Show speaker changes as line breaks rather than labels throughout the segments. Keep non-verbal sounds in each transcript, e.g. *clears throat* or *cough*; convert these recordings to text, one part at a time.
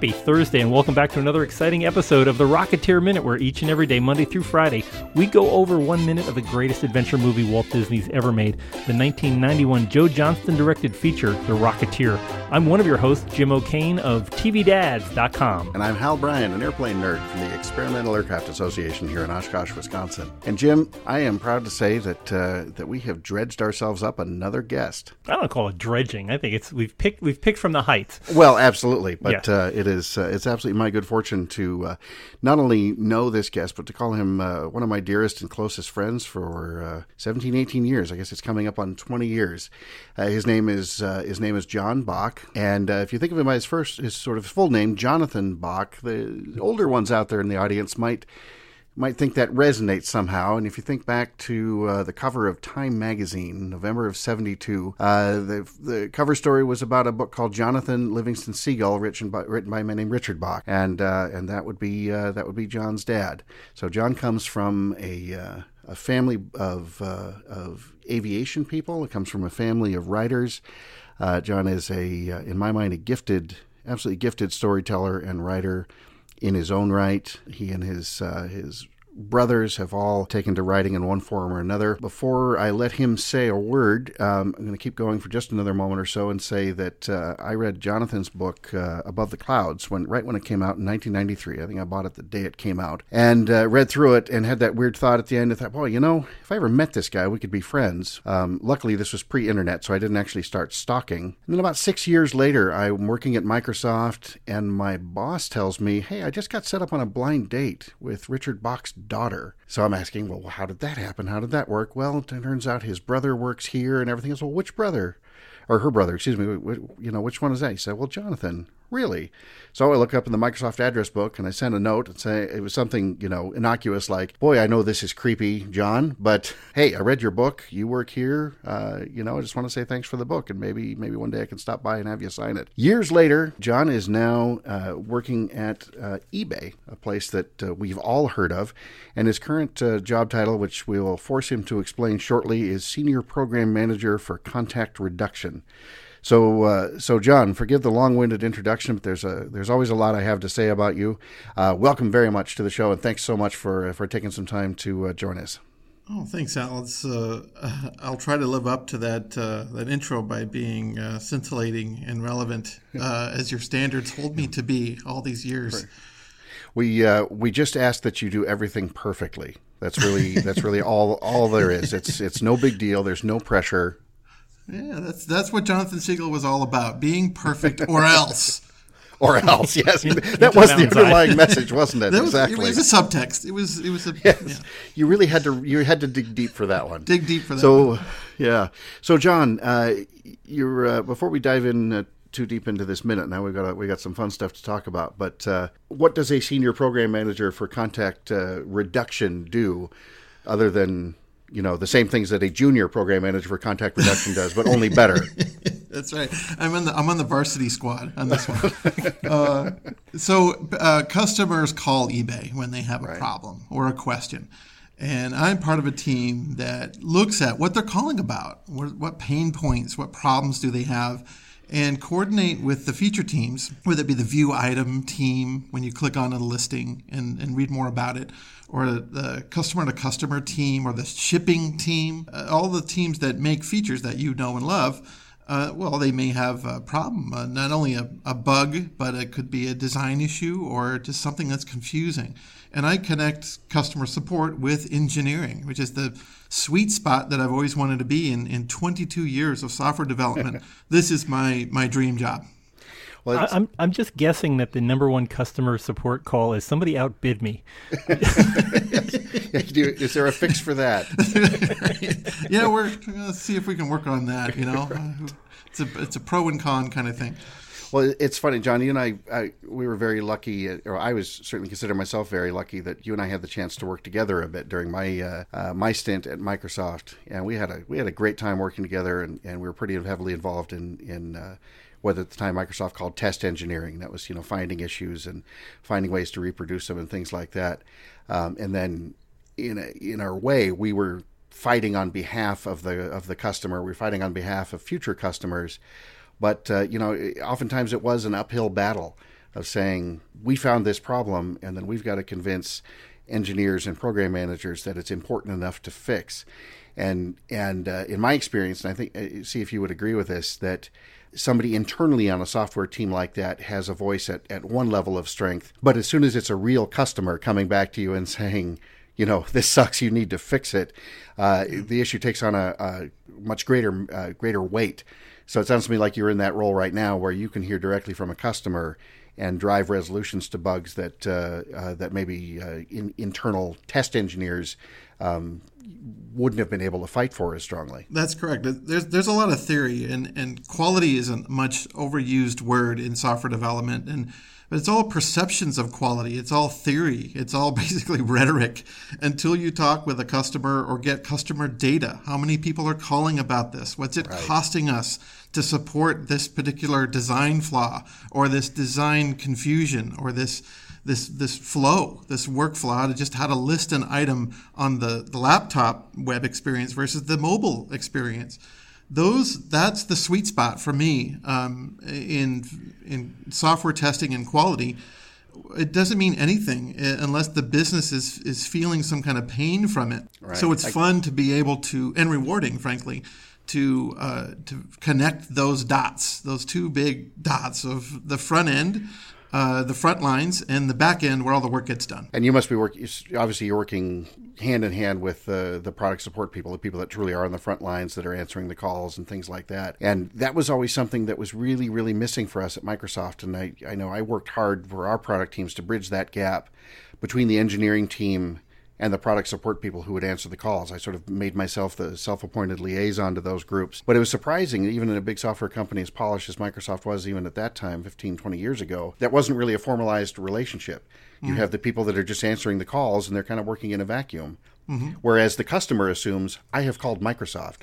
Happy Thursday, and welcome back to another exciting episode of the Rocketeer Minute, where each and every day, Monday through Friday, we go over one minute of the greatest adventure movie Walt Disney's ever made, the 1991 Joe Johnston directed feature, The Rocketeer. I'm one of your hosts, Jim O'Kane of TVDads.com.
And I'm Hal Bryan, an airplane nerd from the Experimental Aircraft Association here in Oshkosh, Wisconsin. And Jim, I am proud to say that uh, that we have dredged ourselves up another guest.
I don't call it dredging. I think it's we've picked we've picked from the heights.
Well, absolutely, but
Yeah.
uh, it is uh, it's absolutely my good fortune to uh, not only know this guest, but to call him uh, one of my dearest and closest friends for uh, 17, 18 years. I guess it's coming up on 20 years. Uh, his name is uh, his name is John Bach, and if you think of him by his first his sort of full name, Jonathan Bach, the older ones out there in the audience might might think that resonates somehow. And if you think back to uh, the cover of Time magazine, November of '72, uh, the the cover story was about a book called Jonathan Livingston Seagull, written by, written by a man named Richard Bach, and uh, and that would be uh, that would be John's dad. So John comes from a uh, a family of uh, of aviation people. It comes from a family of writers. Uh, John is a, uh, in my mind, a gifted, absolutely gifted storyteller and writer in his own right. He and his uh, his brothers have all taken to writing in one form or another. Before I let him say a word, um, I'm going to keep going for just another moment or so and say that uh, I read Jonathan's book uh, Above the Clouds when right when it came out in 1993. I think I bought it the day it came out and uh, read through it and had that weird thought at the end. I thought, well, you know, if I ever met this guy, we could be friends. Um, luckily, this was pre-internet, so I didn't actually start stalking. And then about six years later, I'm working at Microsoft, and my boss tells me, "Hey, I just got set up on a blind date with Richard Bach's daughter." So I'm asking, "Well, how did that happen? How did that work?" Well, it turns out his brother works here and everything else. Well, which brother? Or her brother, excuse me. You know, which one is that? He said, "Well, Jonathan." Really? So I look up in the Microsoft address book and I sent a note and say it was something, you know, innocuous like, boy, I know this is creepy, John, but hey, I read your book. You work here. Uh, you know, I just want to say thanks for the book and maybe maybe one day I can stop by and have you sign it. Years later, John is now uh, working at uh, eBay, a place that uh, we've all heard of, and his current uh, job title, which we will force him to explain shortly, is Senior Program Manager for Contact Reduction. So, uh, so John, forgive the long-winded introduction, but there's a there's always a lot I have to say about you. Uh, welcome very much to the show, and thanks so much for for taking some time to uh, join us.
Oh, thanks, Al. It's, uh, *laughs* I'll try to live up to that uh, that intro by being uh, scintillating and relevant, uh, *laughs* as your standards hold me to be all these years.
We uh, we just ask that you do everything perfectly. That's really that's really all all there is. It's it's no big deal. There's no pressure.
Yeah, that's that's what Jonathan Seagull was all about: being perfect or else. *laughs*
Or else, yes, that was the
downside.
underlying message, wasn't it?
Was,
exactly.
It was a subtext. It was it was a
Yes.
yeah.
You really had to you had to dig deep for that one.
dig deep for that.
So, yeah. So, John, uh, you're uh, before we dive in uh, too deep into this minute, now we've got a, we got some fun stuff to talk about. But uh, what does a senior program manager for contact uh, reduction do, other than you know the same things that a junior program manager for contact reduction does, but only better? *laughs*
That's right. I'm on the I'm on the varsity squad on this one. *laughs* uh, so uh, customers call eBay when they have a problem or a question, and I'm part of a team that looks at what they're calling about, what, what pain points, what problems do they have, and coordinate with the feature teams, whether it be the view item team when you click on a listing and, and read more about it, or the customer to customer team, or the shipping team, uh, all the teams that make features that you know and love. Uh, well, they may have a problem, uh, not only a, a bug, but it could be a design issue or just something that's confusing. And I connect customer support with engineering, which is the sweet spot that I've always wanted to be in. In 22 years of software development, *laughs* this is my my dream job.
Well,
I,
it's,
I'm I'm just guessing that the number one customer support call is somebody outbid me. *laughs*
do- is there a fix for that? *laughs*
yeah, we're gonna see if we can work on that. You know, it's a it's a pro and con kind of thing.
Well, it's funny, John. You and I, I, we were very lucky, or I was certainly consider myself very lucky that you and I had the chance to work together a bit during my uh, uh, my stint at Microsoft, and we had a we had a great time working together, and, and we were pretty heavily involved in in uh, what at the time Microsoft called test engineering. That was you know finding issues and finding ways to reproduce them and things like that. Um, and then in a, in our way, we were fighting on behalf of the of the customer. We were fighting on behalf of future customers. But uh, you know, oftentimes it was an uphill battle. of saying we found this problem and then we've got to convince engineers and program managers that it's important enough to fix. And and uh, in my experience, and I think uh, see if you would agree with this, that somebody internally on a software team like that has a voice at, at one level of strength, but as soon as it's a real customer coming back to you and saying, you know, this sucks, you need to fix it, uh, the issue takes on a, a much greater uh, greater weight. So it sounds to me like you're in that role right now, where you can hear directly from a customer and drive resolutions to bugs that uh, uh, that maybe uh, in, internal test engineers um, wouldn't have been able to fight for as strongly.
That's correct. There's there's a lot of theory, and and quality is a much overused word in software development, and but it's all perceptions of quality. It's all theory. It's all *laughs* basically rhetoric until you talk with a customer or get customer data. How many people are calling about this? What's it right. costing us to support this particular design flaw or this design confusion or this this this flow, this workflow, how to just how to list an item on the, the laptop web experience versus the mobile experience. Those that's the sweet spot for me um, in in software testing and quality. It doesn't mean anything uh, unless the business is is feeling some kind of pain from it. Right. So it's I, fun to be able to and rewarding, frankly, to uh, to connect those dots, those two big dots of the front end uh, the front lines and the back end where all the work gets done.
And you must be working, obviously, you're working hand in hand with uh, the product support people, the people that truly are on the front lines that are answering the calls and things like that. And that was always something that was really, really missing for us at Microsoft. And I, I know I worked hard for our product teams to bridge that gap between the engineering team and the product support people who would answer the calls. I sort of made myself the self appointed liaison to those groups. But it was surprising, even in a big software company as polished as Microsoft was, even at that time, 15, 20 years ago, that wasn't really a formalized relationship. You mm-hmm. have the people that are just answering the calls and they're kind of working in a vacuum. Mm-hmm. Whereas the customer assumes, I have called Microsoft.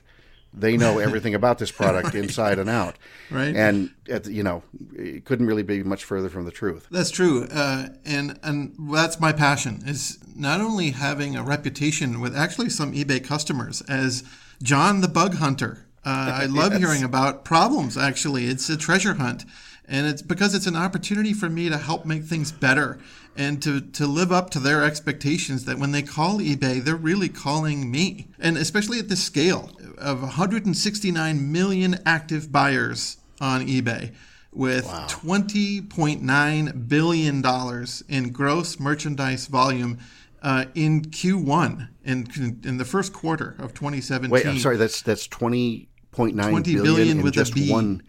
They know everything about this product *laughs* right. inside and out.
Right.
And, you know, it couldn't really be much further from the truth.
That's true. Uh, and, and that's my passion is not only having a reputation with actually some eBay customers as John the bug hunter. Uh, I *laughs* love yes. hearing about problems, actually. It's a treasure hunt. And it's because it's an opportunity for me to help make things better and to, to live up to their expectations that when they call eBay, they're really calling me. And especially at this scale of 169 million active buyers on eBay with wow. $20.9 billion in gross merchandise volume uh, in Q1 in in the first quarter of 2017.
Wait, I'm sorry. That's that's 20.9 20 billion, billion with just one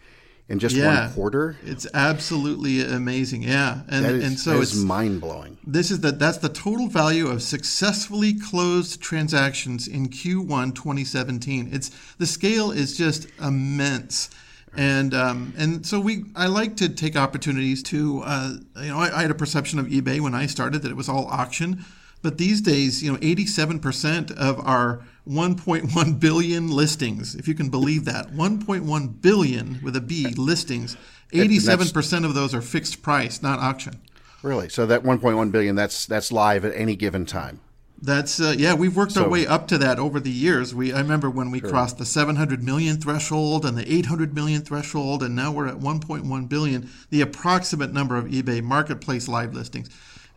in just yeah, one quarter.
It's absolutely amazing. Yeah,
and is, and so it's mind blowing.
This is the that's the total value of successfully closed transactions in Q1 2017. It's the scale is just immense. And um, and so we I like to take opportunities to uh, you know I, I had a perception of eBay when I started that it was all auction, but these days you know 87% of our 1.1 billion listings, if you can believe that. 1.1 billion with a B listings. 87% of those are fixed price, not auction.
Really? So that 1.1 billion that's that's live at any given time.
That's uh, yeah. We've worked so, our way up to that over the years. We I remember when we sure. crossed the 700 million threshold and the 800 million threshold, and now we're at 1.1 billion, the approximate number of eBay marketplace live listings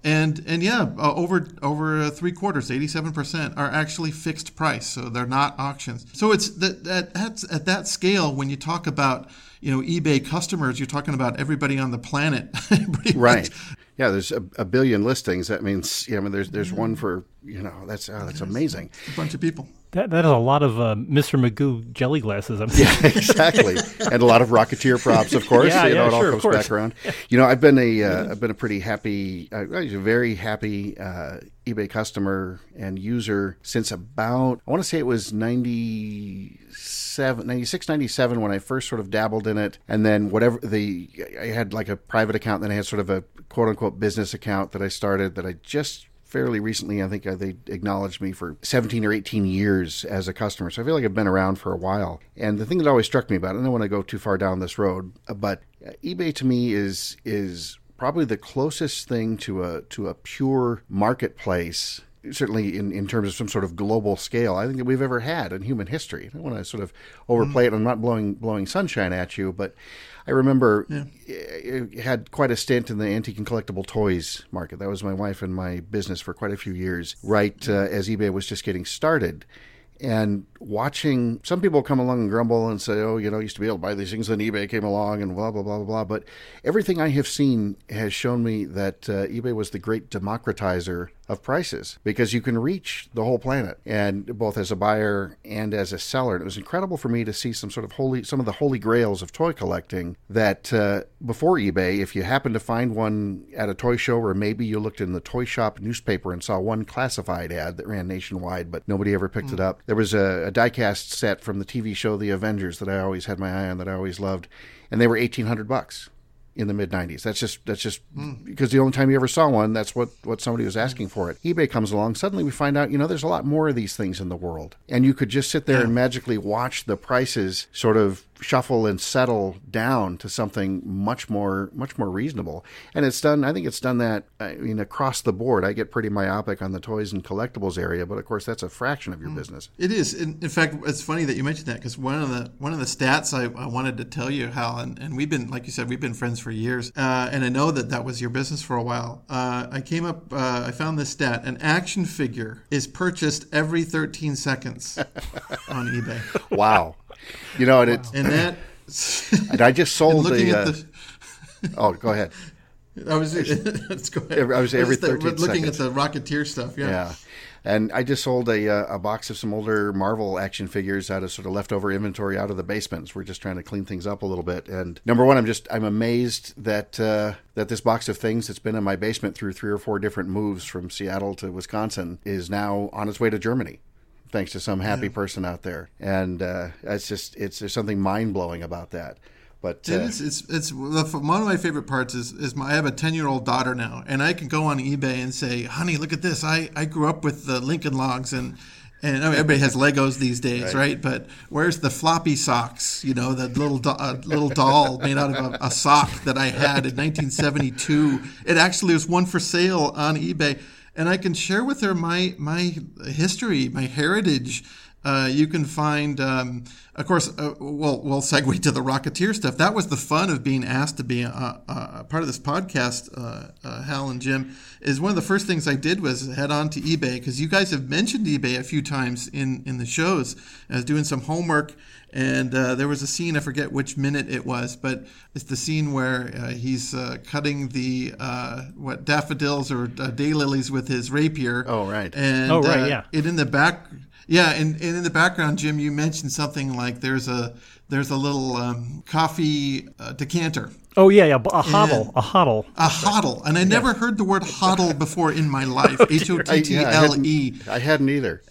and and yeah, uh, over over three quarters, eighty seven percent are actually fixed price, so they're not auctions. So it's that that that's at that scale when you talk about you know eBay customers, you're talking about everybody on the planet, *laughs*
right? Yeah, there's a, a, billion listings. That means yeah, I mean there's there's one for you know that's oh, that's amazing.
A bunch of people.
That that is a lot of uh, Mr. Magoo jelly glasses. I'm
yeah, exactly, and a lot of Rocketeer props, of course.
yeah,
you
know,
yeah, it all
sure,
comes back around. You know, I've been a have uh, been a pretty happy, uh, a very happy uh, eBay customer and user since about I want to say it was 97, 96, 97 when I first sort of dabbled in it, and then whatever the I had like a private account, then I had sort of a quote unquote business account that I started that I just fairly recently. I think uh, they acknowledged me for 17 or 18 years as a customer. So I feel like I've been around for a while. And the thing that always struck me about it, I don't want to go too far down this road, but eBay to me is is probably the closest thing to a to a pure marketplace certainly in, in terms of some sort of global scale, I think that we've ever had in human history. I don't want to sort of overplay mm-hmm. it. I'm not blowing blowing sunshine at you, but I remember yeah. it had quite a stint in the antique and collectible toys market. That was my wife and my business for quite a few years, right uh, as eBay was just getting started and watching some people come along and grumble and say, "Oh, you know, I used to be able to buy these things, then eBay came along and blah blah blah blah blah." But everything I have seen has shown me that uh, eBay was the great democratizer of prices because you can reach the whole planet and both as a buyer and as a seller. And it was incredible for me to see some sort of holy, some of the holy grails of toy collecting that uh, before eBay, if you happened to find one at a toy show or maybe you looked in the toy shop newspaper and saw one classified ad that ran nationwide, but nobody ever picked mm. it hmm. up. There was a, a diecast set from the TV show The Avengers that I always had my eye on, that I always loved, and they were eighteen hundred bucks in the mid 90s. That's just that's just mm. because the only time you ever saw one, that's what what somebody was asking for it. eBay comes along, suddenly we find out, you know, there's a lot more of these things in the world. And you could just sit there yeah. and magically watch the prices sort of shuffle and settle down to something much more much more reasonable. And it's done. I think it's done that. I mean, across the board. I get pretty myopic on the toys and collectibles area, but of course that's a fraction of your mm. business.
It is. In, in, fact, it's funny that you mentioned that because one of the one of the stats I, I wanted to tell you, Hal, and, and, we've been like you said, we've been friends for years, uh, and I know that that was your business for a while. Uh, I came up. Uh, I found this stat: an action figure is purchased every 13 seconds *laughs* on eBay.
Wow. You know, and, wow.
and that. *laughs*
and I just sold the, uh, the. oh, go ahead.
I was. *laughs* let's go ahead.
I was every thirteen
looking
seconds.
at the Rocketeer stuff. Yeah.
Yeah. And I just sold a, uh, a box of some older Marvel action figures out of sort of leftover inventory out of the basements. We're just trying to clean things up a little bit. And number one, I'm just I'm amazed that uh, that this box of things that's been in my basement through three or four different moves from Seattle to Wisconsin is now on its way to Germany thanks to some happy yeah. person out there. And uh, it's just it's there's something mind blowing about that. But
uh, it is, it's it's one of my favorite parts is is my I have a ten year old daughter now, and I can go on eBay and say, "Honey, look at this! I I grew up with the Lincoln Logs and." And I mean, everybody has Legos these days, right. right. But where's the floppy socks? You know, the little do- uh, little doll made out of a, a, sock that I had in 1972. It actually was one for sale on eBay and I can share with her my my history, my heritage. Uh, you can find, um, of course, uh, we'll, we'll segue to the Rocketeer stuff. That was the fun of being asked to be a, a part of this podcast, uh, uh, Hal and Jim. Is one of the first things I did was head on to eBay because you guys have mentioned eBay a few times in, in the shows. I was doing some homework and uh, there was a scene, I forget which minute it was, but it's the scene where uh, he's uh, cutting the uh, what daffodils or uh, daylilies with his rapier.
Oh, right.
And,
oh, right, uh, yeah.
It in the back. Yeah, and, and in the background, Jim, you mentioned something like there's a there's a little um, coffee decanter
Oh yeah, yeah, a hottle, a hottle,
a hottle, and I never heard the word hottle *laughs* before in my life. *laughs* H o t t l e.
I hadn't either.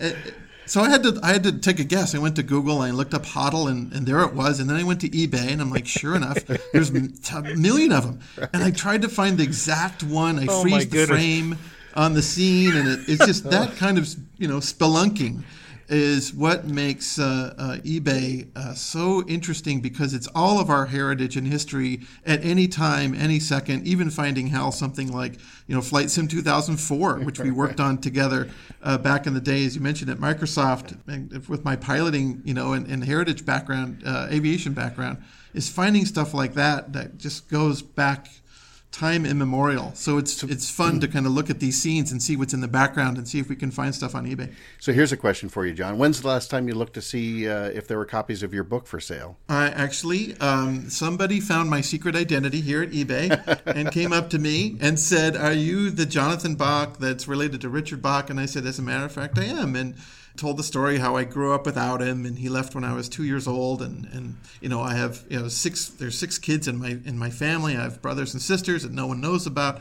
So I had to I had to take a guess. I went to Google and I looked up hottle and, and there it was. And then I went to eBay and I'm like, sure enough, *laughs* there's a million of them. And I tried to find the exact one. I oh freeze the frame on the scene, and it, it's just that kind of you know spelunking is what makes uh, uh, eBay uh, so interesting because it's all of our heritage and history at any time, any second. Even finding Hal something like you know Flight Sim 2004, which we worked on together uh, back in the day, as you mentioned at Microsoft, with my piloting you know and, and heritage background, uh, aviation background, is finding stuff like that that just goes back time immemorial. So it's it's fun to kind of look at these scenes and see what's in the background and see if we can find stuff on eBay.
So here's a question for you, John. When's the last time you looked to see uh, if there were copies of your book for sale?
I actually, um, somebody found my secret identity here at eBay *laughs* and came up to me and said, "Are you the Jonathan Bach that's related to Richard Bach?" And I said, "As a matter of fact, I am." And told the story how I grew up without him and he left when I was two years old and, and you know I have you know six there's six kids in my in my family. I have brothers and sisters that no one knows about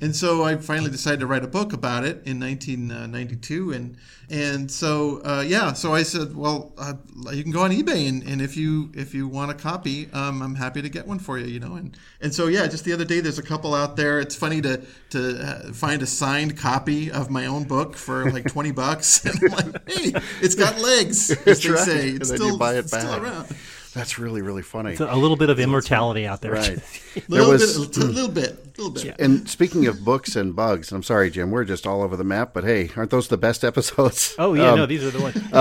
and so I finally decided to write a book about it in 1992 and and so uh, yeah so I said well uh, you can go on eBay and, and if you if you want a copy um, I'm happy to get one for you you know and and so yeah just the other day there's a couple out there. It's funny to to uh, find a signed copy of my own book for like *laughs* 20 bucks. And *laughs* I'm like hey it's got legs as they right. say. It's still, it still around
That's really really funny.
It's a little bit of immortality out there.
Right. *laughs*
there little
was-
bit, a little bit, a little bit.
And speaking of books and bugs, I'm sorry, Jim, we're just all over the map, but hey, aren't those the best episodes?
oh yeah,
Um,
no, these are the ones.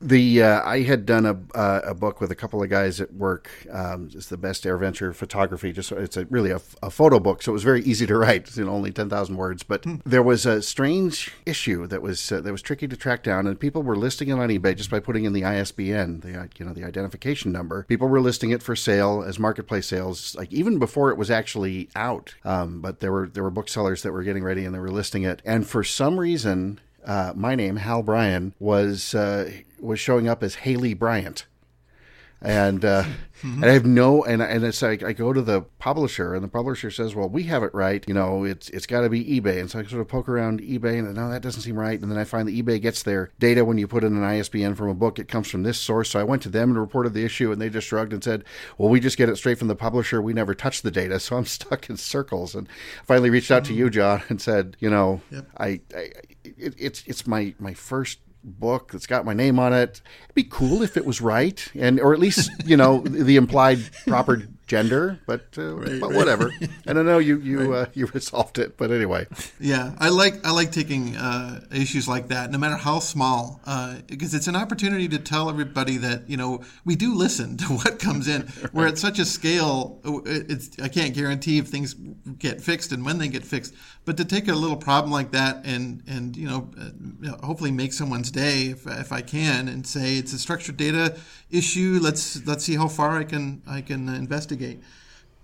The uh, I had done a uh, a book with a couple of guys at work. Um, it's the best AirVenture photography. Just it's a really a, a photo book, so it was very easy to write. It's in only ten thousand words, but there was a strange issue that was uh, that was tricky to track down, and people were listing it on eBay just by putting in the ISBN, the uh, you know the identification number. People were listing it for sale as marketplace sales, like even before it was actually out. Um, but there were there were booksellers that were getting ready and they were listing it, and for some reason uh, my name, Hal Bryan, was uh, was showing up as Haley Bryant. And uh, *laughs* and I have no and and it's like I go to the publisher and the publisher says, well, we have it right. You know, it's it's got to be eBay. And so I sort of poke around eBay and no, that doesn't seem right. And then I find that eBay gets their data when you put in an ISBN from a book, it comes from this source. So I went to them and reported the issue, and they just shrugged and said, well, we just get it straight from the publisher. We never touch the data, *laughs* so I'm stuck in circles. And finally reached out to you, John, and said, you know, I, I it, it's it's my my first book that's got my name on it. It'd be cool if it was right, and or at least you know *laughs* the implied proper gender. But uh, but whatever. And I know you you uh, you resolved it. But anyway,
Yeah, I like I like taking uh, issues like that, no matter how small, uh, because it's an opportunity to tell everybody that you know we do listen *laughs* to what comes in. *laughs* We're at such a scale, uh, it's I can't guarantee if things get fixed and when they get fixed, but to take a little problem like that and and you know, uh, hopefully make someone's day if, if I can, and say it's a structured data issue. Let's let's see how far I can I can investigate.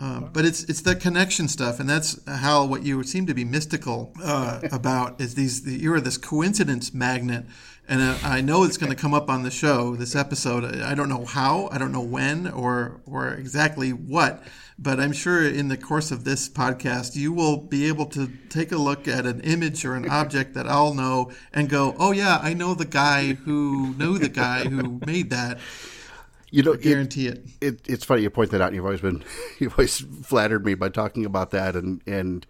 Um, but it's it's the connection stuff, and that's how what you seem to be mystical uh, about is these. You're this coincidence magnet, and I know it's going to come up on the show this episode. I don't know how, I don't know when, or or exactly what, but I'm sure in the course of this podcast, you will be able to take a look at an image or an object that I'll know and go, oh yeah, I know the guy who knew the guy who made that.
you know, it,
Guarantee it.
it, it's funny you point that out. and You've always been *laughs* you've always flattered me by talking about that, and and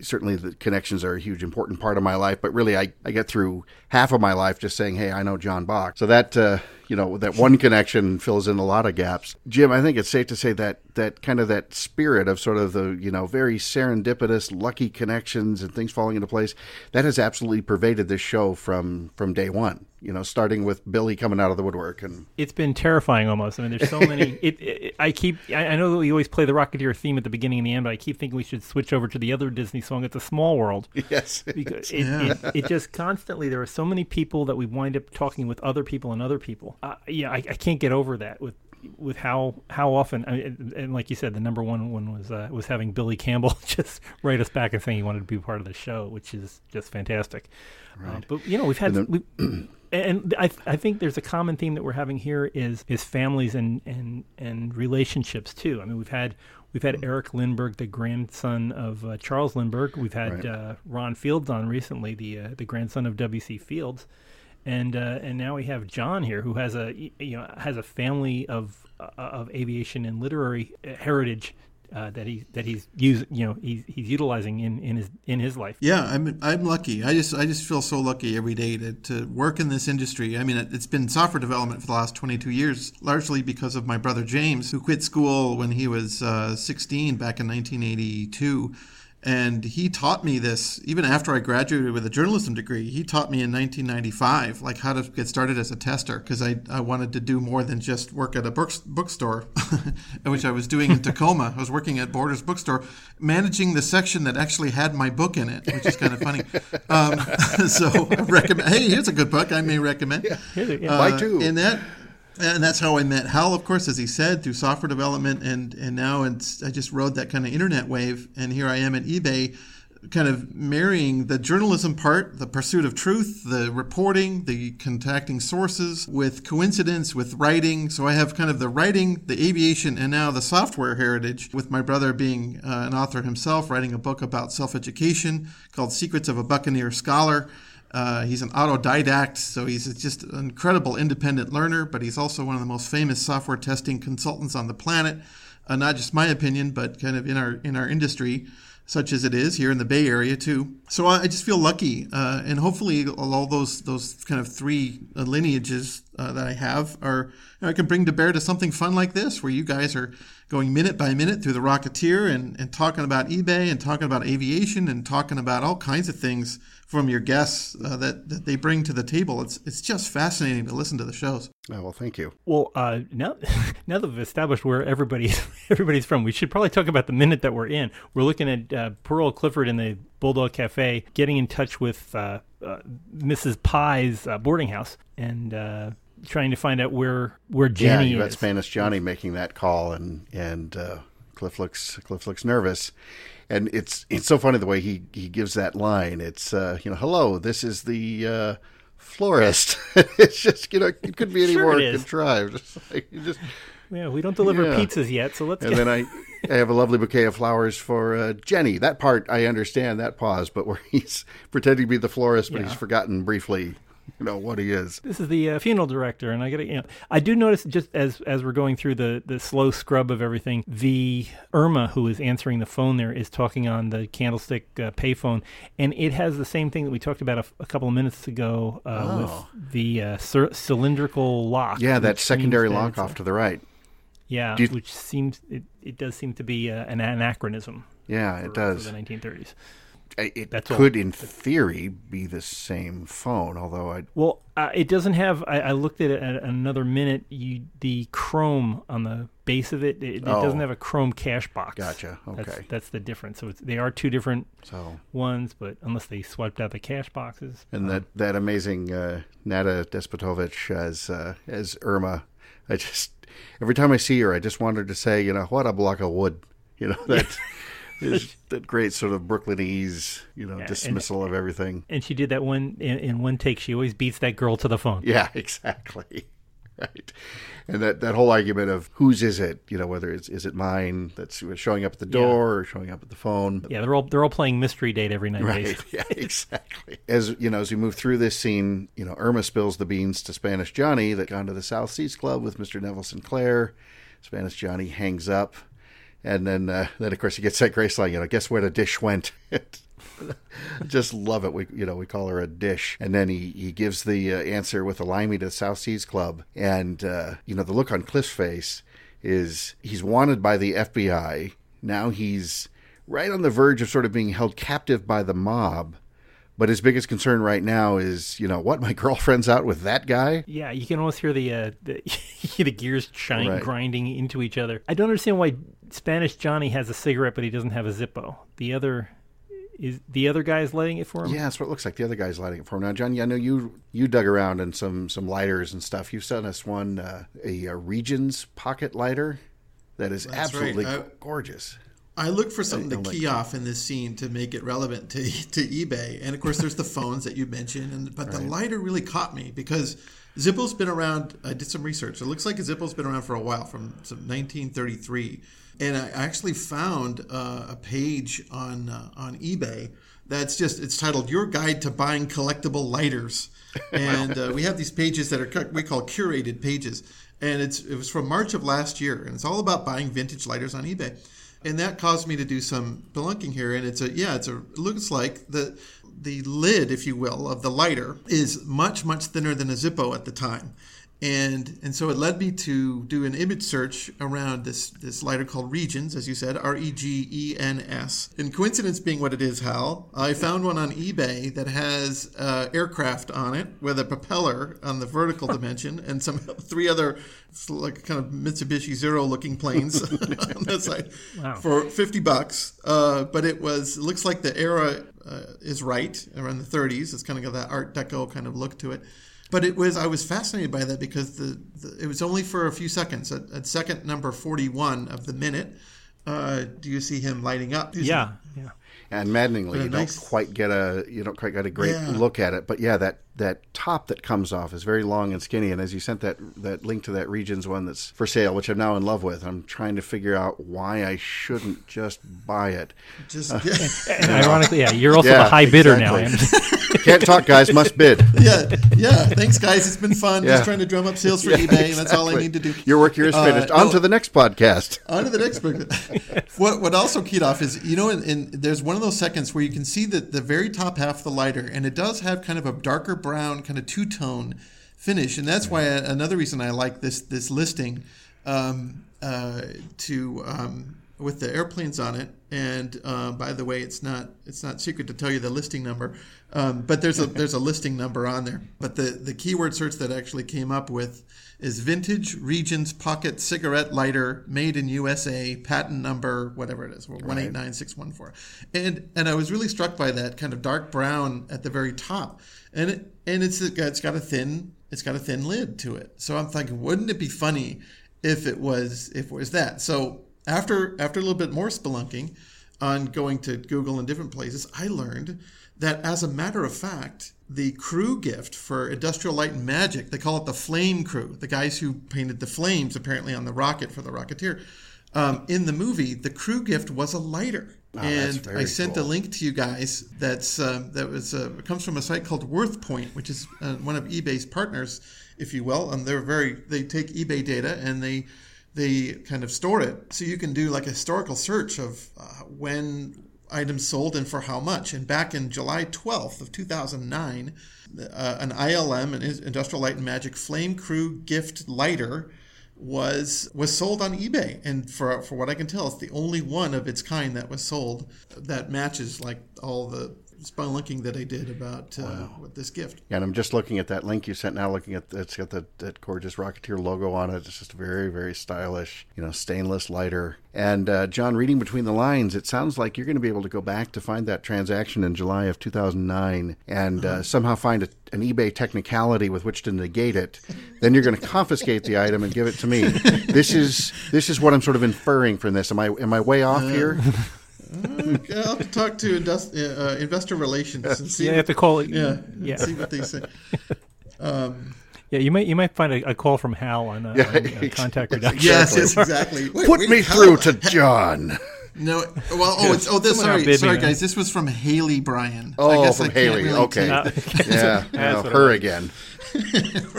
certainly the connections are a huge important part of my life. But really, I I get through half of my life just saying, hey, I know John Bach. So that uh, you know that one connection fills in a lot of gaps. Jim, I think it's safe to say that that kind of that spirit of sort of the you know very serendipitous, lucky connections and things falling into place that has absolutely pervaded this show from from day one. You know, starting with Billy coming out of the woodwork and
it's been terrifying almost. I mean, there's so *laughs* many. It, it, I keep. I, I know that we always play the Rocketeer theme at the beginning and the end, but I keep thinking we should switch over to the other Disney song. It's a Small World. *laughs*
yes,
because it, it, it just constantly there are so many people that we wind up talking with other people and other people. Uh, yeah, I, I can't get over that with with how how often I mean, and like you said, the number one one was uh, was having Billy Campbell *laughs* just write us back and saying he wanted to be part of the show, which is just fantastic. Uh, but you know, we've had. we, *clears throat* and I, I think there's a common theme that we're having here is is families and, and, and relationships too. I mean, we've had we've had Eric Lindbergh, the grandson of uh, Charles Lindbergh. We've had
Right.
uh, Ron Fields on recently, the uh, the grandson of W. C. Fields, and uh, and now we have John here, who has a you know has a family of uh, of aviation and literary uh, heritage. Uh, that he that he's using, you know, he's he's utilizing in, in his in his life.
Yeah, I'm I'm lucky. I just I just feel so lucky every day to, to work in this industry. I mean, it, it's been software development for the last 22 years, largely because of my brother James, who quit school when he was uh, 16 back in 1982. And he taught me this even after I graduated with a journalism degree. He taught me in 1995, like how to get started as a tester, because I, I wanted to do more than just work at a book, bookstore, *laughs* which I was doing in Tacoma. I was working at Borders Bookstore, managing the section that actually had my book in it, which is kind of funny. Um, *laughs* so I recommend. Hey, here's a good book I may recommend.
Here, yeah.
Mine too.
And that, and that's how I met Hal, of course, as he said, through software development, and and now it's I just rode that kind of internet wave, and here I am at eBay, kind of marrying the journalism part, the pursuit of truth, the reporting, the contacting sources, with coincidence, with writing. So I have kind of the writing, the aviation, and now the software heritage. With my brother being uh, an author himself, writing a book about self-education called Secrets of a Buccaneer Scholar. Uh, he's an autodidact, so he's just an incredible independent learner, but he's also one of the most famous software testing consultants on the planet. Uh, not just my opinion, but kind of in our in our industry. such as it is here in the Bay Area too. So I, I just feel lucky, uh, and hopefully all those those kind of three uh, lineages uh, that I have are you know, I can bring to bear to something fun like this, where you guys are going minute by minute through the Rocketeer and, and talking about eBay and talking about aviation and talking about all kinds of things from your guests uh, that, that they bring to the table. It's it's just fascinating to listen to the shows.
Oh, well, thank you.
Well, uh, now *laughs* now that we've established where everybody's *laughs* everybody's from, we should probably talk about the minute that we're in. We're looking at uh, Pearl Clifford in the Bulldog Cafe, getting in touch with uh, uh Mrs. Pye's uh, boarding house, and uh, trying to find out where where Jenny
yeah, you
is.
got Spanish Johnny making that call, and and Cliff looks Cliff looks nervous and it's it's so funny the way he he gives that line. It's uh, you know, hello, this is the uh, florist. *laughs* it's just you know, it could be any
sure
more contrived. *laughs* Like, just,
yeah, we don't deliver yeah. pizzas yet, so let's.
And
get...
then I. *laughs* I have a lovely bouquet of flowers for uh, Jenny. That part I understand. That pause, but where he's pretending to be the florist, but yeah. he's forgotten briefly you *laughs* know what he is.
This is the uh, funeral director, and I got. You know, I do notice just as as we're going through the the slow scrub of everything, the Irma who is answering the phone there is talking on the Candlestick uh, payphone, and it has the same thing that we talked about a, a couple of minutes ago uh, oh. with the uh, c- cylindrical lock.
Yeah, that secondary lock off to the right.
Yeah, which seems it, it does seem to be uh, an anachronism.
Yeah,
for,
it does.
For the 1930s
it That's could, all. in theory, be the same phone. Although I
well, uh, it doesn't have. I, I, looked at it at another minute. You the Chrome on the base of it. It, it oh. doesn't have a Chrome cash box.
Gotcha. Okay,
that's, that's the difference. So they are two different so. ones, but unless they swiped out the cash boxes.
And um, that that amazing uh, Nada Despotovich as uh, as Irma, I just every time I see her, I just wanted to say, you know, what a block of wood. You know *laughs* that. Is that great sort of Brooklynese, you know, yeah, dismissal
and,
of everything.
And she did that one in, in, one take. She always beats that girl to the phone.
Yeah, *laughs* exactly. Right. And that, that whole argument of whose is it, you know, whether it's is it mine that's showing up at the door yeah. or showing up at the phone.
Yeah, they're all they're all playing mystery date every night.
Right. yeah, *laughs* exactly. As you know, as we move through this scene, you know, Irma spills the beans to Spanish Johnny that gone to the South Seas Club with Mr. Neville Sinclair. Spanish Johnny hangs up and then, uh, then of course, he gets that grace line. You know, guess where the dish went? *laughs* Just love it. We, you know, we call her a dish, and then he he gives the uh, answer with a limey to the South Seas Club, and uh, you know, the look on Cliff's face is he's wanted by the FBI. Now he's right on the verge of sort of being held captive by the mob but his biggest concern right now is, you know, what my *laughs* girlfriend's out with that guy.
Yeah, you can almost hear the uh, the, *laughs* the gears shine, right. grinding into each other. I don't understand why Spanish Johnny has a cigarette, but he doesn't have a Zippo. The other is the other guy's lighting it for him.
Yeah, that's what it looks like. The other guy's lighting it for him. Now, Johnny, I know you you dug around in some some lighters and stuff. You sent us one uh, a, a Regens pocket lighter that is that's absolutely right. I, gorgeous.
I look for something to key like, off in this scene to make it relevant to *laughs* to eBay, and of course, there's the phones that you mentioned, and but right. the lighter really caught me because Zippo's been around. I did some research. It looks like Zippo's been around for a while, from 1933, and I actually found uh, a page on uh, on eBay that's just it's titled "Your Guide to Buying Collectible Lighters," *laughs* and uh, we have these pages that are we call curated pages, and it's it was from March of last year, and it's all about buying vintage lighters on eBay and that caused me to do some spelunking here. And it's a yeah, it's a it looks like the the lid, if you will, of the lighter is much much thinner than a Zippo at the time and and so it led me to do an image search around this this lighter called Regens, as you said, R E G E N S. And coincidence being what it is, Hal, I found one on eBay that has uh, aircraft on it with a propeller on the vertical dimension and some *laughs* three other like kind of Mitsubishi Zero looking planes *laughs* on the side wow. for fifty bucks. Uh, but it was it looks like the era uh, is right around the 30s. It's kind of got that Art Deco kind of look to it. But it was I was fascinated by that because the, the it was only for a few seconds. At, at second number forty one of the minute, uh, do you see him lighting up?
Yeah, yeah.
And maddeningly, you nice... don't quite get a you don't quite get a great yeah. look at it. But yeah, that that top that comes off is very long and skinny. And as you sent that that link to that Regens one that's for sale, which I'm now in love with, I'm trying to figure out why I shouldn't just buy it.
Just
uh, and *laughs* ironically, yeah, you're also yeah, a high bidder exactly. now. *laughs*
Can't talk, guys. Must bid. *laughs*
yeah, yeah. Thanks, guys. It's been fun.
Yeah.
Just trying to drum up sales for eBay. and That's all I need to do.
Your work here is
Uh,
finished. On
no.
to the next podcast.
On to the next book. what what also keyed off is you know in, in there's one of those seconds where you can see that the very top half of the lighter and it does have kind of a darker brown kind of two tone finish and that's why I, another reason I like this this listing um, uh, to um, with the airplanes on it. And uh, by the way it's not it's not secret to tell you the listing number um, but there's a there's a listing number on there. But the the keyword search that I actually came up with is vintage Regens pocket cigarette lighter made in USA, patent number whatever it is, one eight nine six one four, and and I was really struck by that kind of dark brown at the very top, and it and it's it's got a thin it's got a thin lid to it, so I'm thinking, wouldn't it be funny if it was if it was that? So after after a little bit more spelunking on going to Google and different places, I learned that as a matter of fact, the crew gift for Industrial Light and Magic, they call it the Flame Crew, the guys who painted the flames apparently on the rocket for the Rocketeer. Um, in the movie, the crew gift was a lighter.
Oh,
and I sent a link to you guys. That's uh, that was uh, it comes from a site called WorthPoint, which is uh, one of eBay's partners, if you will. And they're very they take eBay data and they they kind of store it, so you can do like a historical search of uh, when items sold and for how much. And back in July 12th of 2009, uh, an ILM, an Industrial Light and Magic Flame Crew gift lighter, was was sold on eBay. And for for what I can tell, it's the only one of its kind that was sold that matches like all the spelunking that I did about uh, with this gift.
And I'm just looking at that link you sent now, looking at it's got that, that gorgeous Rocketeer logo on it. It's just very, very stylish, you know, stainless lighter. And uh, John, reading between the lines, it sounds like you're going to be able to go back to find that transaction in July of 2009 and uh, somehow find a, an eBay technicality with which to negate it. Then you're going *laughs* to confiscate the item and give it to me. This is this is what I'm sort of inferring from this. Am I am I way off here?
Okay, I'll have to talk to indus- uh, investor relations and see.
You have to call it.
yeah,
yeah,
see what they say. *laughs* Um,
yeah. You might you might find a, a call from Hal on, uh,
Yeah,
on, uh, *laughs* contact reduction. *laughs*
yes, yes, exactly. Wait,
Put
wait,
me
how-
through to John.
No, well, oh, it's oh, this.
Someone
Sorry,
me,
sorry,
man.
guys. This was from Haley Bryan.
Oh,
I guess
from
I can't
Haley.
really
Okay.
take-
Uh,
Yeah,
That's
well,
what I
her again.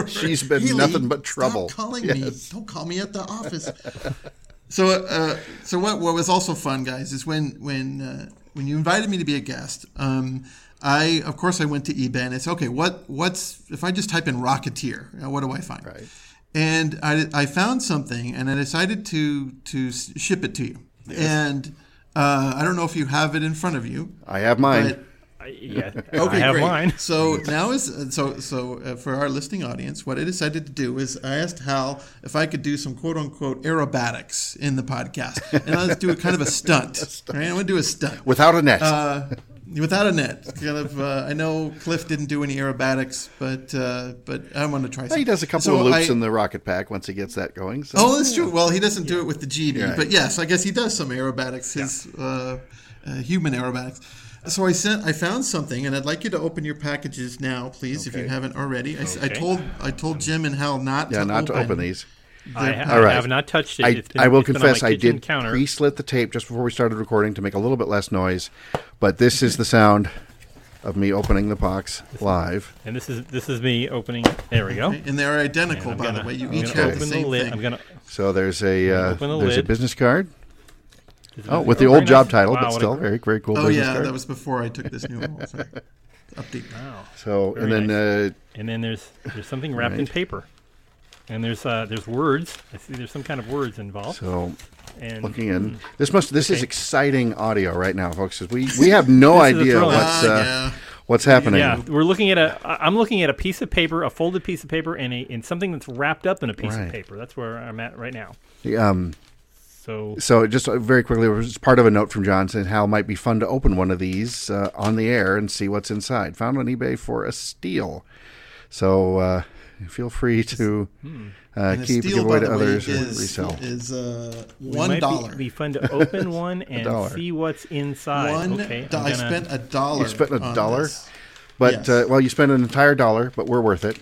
She's been
Haley,
nothing but trouble.
Stop calling me. Don't call me at the office. So, uh, so what? What was also fun, guys, is when when uh, when you invited me to be a guest. Um, I of course I went to eBay and it's okay. What what's if I just type in Rocketeer? uh, What do I find?
Right.
And I, I found something and I decided to to ship it to you. Yes. And uh, I don't know if you have it in front of you.
I have mine.
But
I- yeah,
Okay,
I have
great.
mine.
So now is so so uh, for our listening audience, what I decided to do is I asked Hal if I could do some quote unquote aerobatics in the podcast, and let's do a kind of a stunt. *laughs* Right? I'm gonna do a stunt
Without a net.
uh, without a net. Kind of. Uh, I know Cliff didn't do any aerobatics, but uh, but I want to try.
he does a couple
So
of loops
I-
in the rocket pack once he gets that going. So.
Oh, that's true. Well, he doesn't do it with the Gee Bee,
Right.
but yes, I guess he does some aerobatics, his uh, uh, human aerobatics. So I sent, I found something, and I'd like you to open your packages now, please, if you haven't already. I, s- I
Okay.
told, I told Jim and Hal not
yeah,
to
not
open
to open these.
I, ha-
All right.
I have not touched it.
I,
It's been-
I will
it's been on
confess
my
I did
counter.
pre-slit the tape just before we started recording to make a little bit less noise, but this is the sound of me opening the box live.
and this is this is me opening. There we go.
And they're identical,
I'm
by
gonna,
the way. You
I'm
each have
open
the same
lid.
thing.
I'm gonna.
So there's a uh,
the
there's a business card. Oh, with the
very
old job title,
Wow,
but still very very cool
oh yeah,
card.
that was before I took this new one. Sorry. *laughs* update.
Wow.
so and
very
then uh,
And then there's there's something wrapped in paper. And there's uh, there's words. I see there's some kind of words involved.
so
and
looking in, this must this is exciting audio right now, folks. 'cause we *laughs* we have no
This is a
idea what's
Ah,
uh,
yeah.
what's happening.
Yeah, we're looking at a. I'm looking at a piece of paper, a folded piece of paper, and a and something that's wrapped up in a piece
Right.
of paper. That's where I'm at right now.
Um,
So
So just uh, very quickly, it was part of a note from John saying how it might be fun to open one of these uh, on the air and see what's inside. Found on eBay for a steal. So uh, feel free to uh, keep
steal,
give away to
way,
others or
is,
resell.
is uh,
it
one.
Be, be fun to open *laughs* one and see what's inside.
One
okay,
do-
I'm
I spent a dollar.
You spent a dollar?
this.
But
yes.
uh, well, you spent an entire dollar, but we're worth it.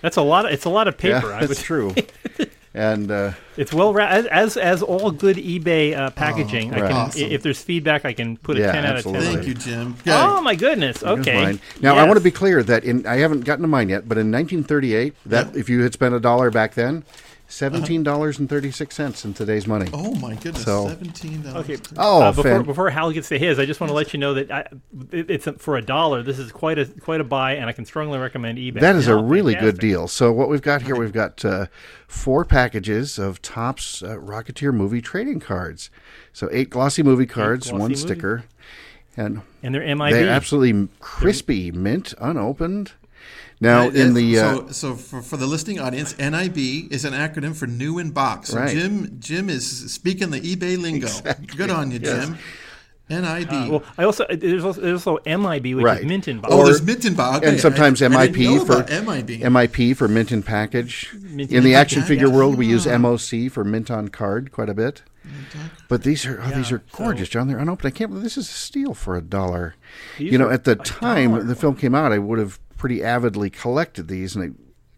That's a lot. Of, it's a lot of paper.
yeah,
I would,
that's true. *laughs* and uh,
It's well ra- as as, as all good eBay uh, packaging. I
right.
can,
Awesome.
If there's feedback, I can put a
Yeah,
ten out of ten.
Thank you, Jim.
Oh my goodness! Okay.
mine. Now I want to be clear that in I haven't gotten to mine yet, but in 1938, that if you had spent a dollar back then, seventeen dollars and thirty six cents in today's money.
Oh my goodness,
So-
seventeen dollars.
Okay.
Oh,
uh, before, before Hal gets to his, I just want to let you know that I, it, it's a, for a dollar. This is quite a quite a buy, and I can strongly recommend eBay.
That is a really good deal. So what we've got here, we've got uh, four packages of Topps uh, Rocketeer movie trading cards. So eight glossy movie cards,
glossy
one
movie-
sticker, and
And they're MIB.
they're absolutely crispy, mint, unopened. Now
Right,
in
uh,
the uh,
so, so for, for the listening audience, NIB is an acronym for new in box. So
Right.
Jim Jim is speaking the eBay lingo. Good on you, Jim. NIB.
Uh, well, I also there's also, there's also MIB, which
Right.
is mint in box.
oh, there's mint in box.
and sometimes
I, I
MIP
didn't
for
MIB.
MIP for mint in package.
Mint
in the
in
action
package.
figure world, we use
Ah.
MOC for mint on card quite a bit. But these are oh, these are gorgeous, John. They're unopened. I can't believe this is a steal for a dollar. You know, at the time
dollar.
the film came out, I would have pretty avidly collected these, and I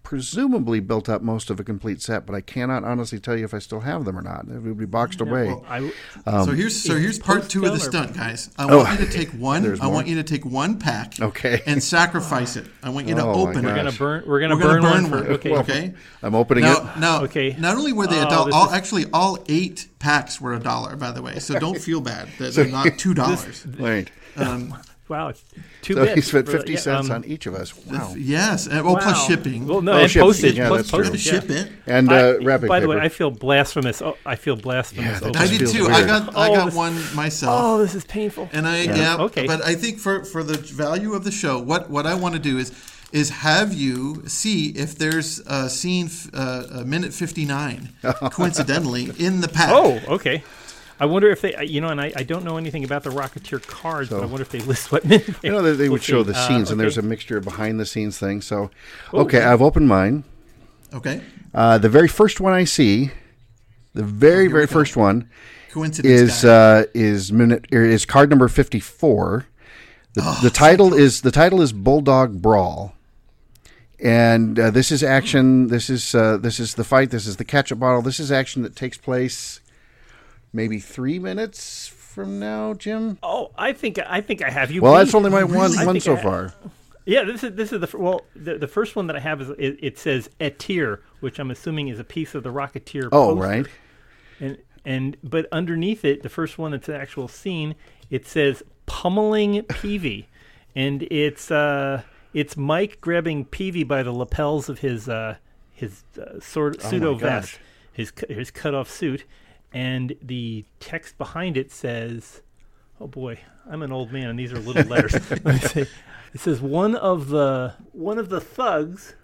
presumably built up most of a complete set. But I cannot honestly tell you if I still have them or not. It would be boxed away.
well,
I,
Um,
so here's so here's part two of the stunt, guys. I
Oh,
want you to take one. I want you to take one pack.
Okay.
And sacrifice it. I want you to
Oh,
open it.
we're gonna burn. We're gonna
We're gonna
burn,
burn
one. For,
one.
okay.
Well, Okay.
I'm opening
Now,
it.
now,
Okay.
not only were they
Oh,
a dollar,
this
all,
is-
actually all eight packs were a dollar, by the way. So don't *laughs* feel bad that they're not two dollars.
Right.
Um,
Wow, it's two
So
bits.
he spent fifty
yeah,
cents
um,
on each of us. Wow.
yes, and, well, plus shipping.
Well, no,
Oh,
and
shipping.
postage.
Yeah,
plus
that's
You
true.
have to
postage.
ship it.
And
I-
uh, wrapping
by the way, I feel blasphemous. Oh, I feel blasphemous.
Yeah, that
I
just
did
this.
feels
too. I
weird.
got I
Oh,
got
this-
one myself.
Oh, this is painful.
And I yeah,
Okay.
but I think for for the value of the show, what what I want to do is is have you see if there's a scene uh, a minute 59 *laughs* coincidentally in the pack.
Oh, okay. I wonder if they, you know, and I, I don't know anything about the Rocketeer cards, but I wonder if they list what minute.
You know, they, they would show *laughs* the
Uh,
scenes, and there's a mixture of behind the scenes things. So,
Oh,
okay,
okay.
I've opened mine.
Okay.
Uh, the very first one I see, the very very
go.
first one
Coincidence
is uh, is minute er, is card number fifty four. The, the title is the title is Bulldog Brawl, and uh, this is action. This is uh, this is the fight. This is the ketchup bottle. This is action that takes place maybe three minutes from now, Jim.
Oh, I think I think I have you.
Well,
beat.
that's only my one
Really?
One so far.
Yeah, this is this is the well the, the first one that I have is it, it says Etir, which I'm assuming is a piece of the Rocketeer.
Oh,
poster.
right.
And and but underneath it, the first one that's an actual scene, it says pummeling Peevy, and it's uh it's Mike grabbing Peevy by the lapels of his uh his uh, sort pseudo vest, his his cut off suit, and the text behind it says, "Oh boy, I'm an old man, and these are little letters." *laughs* *laughs* Let me see. It says one of the one of the thugs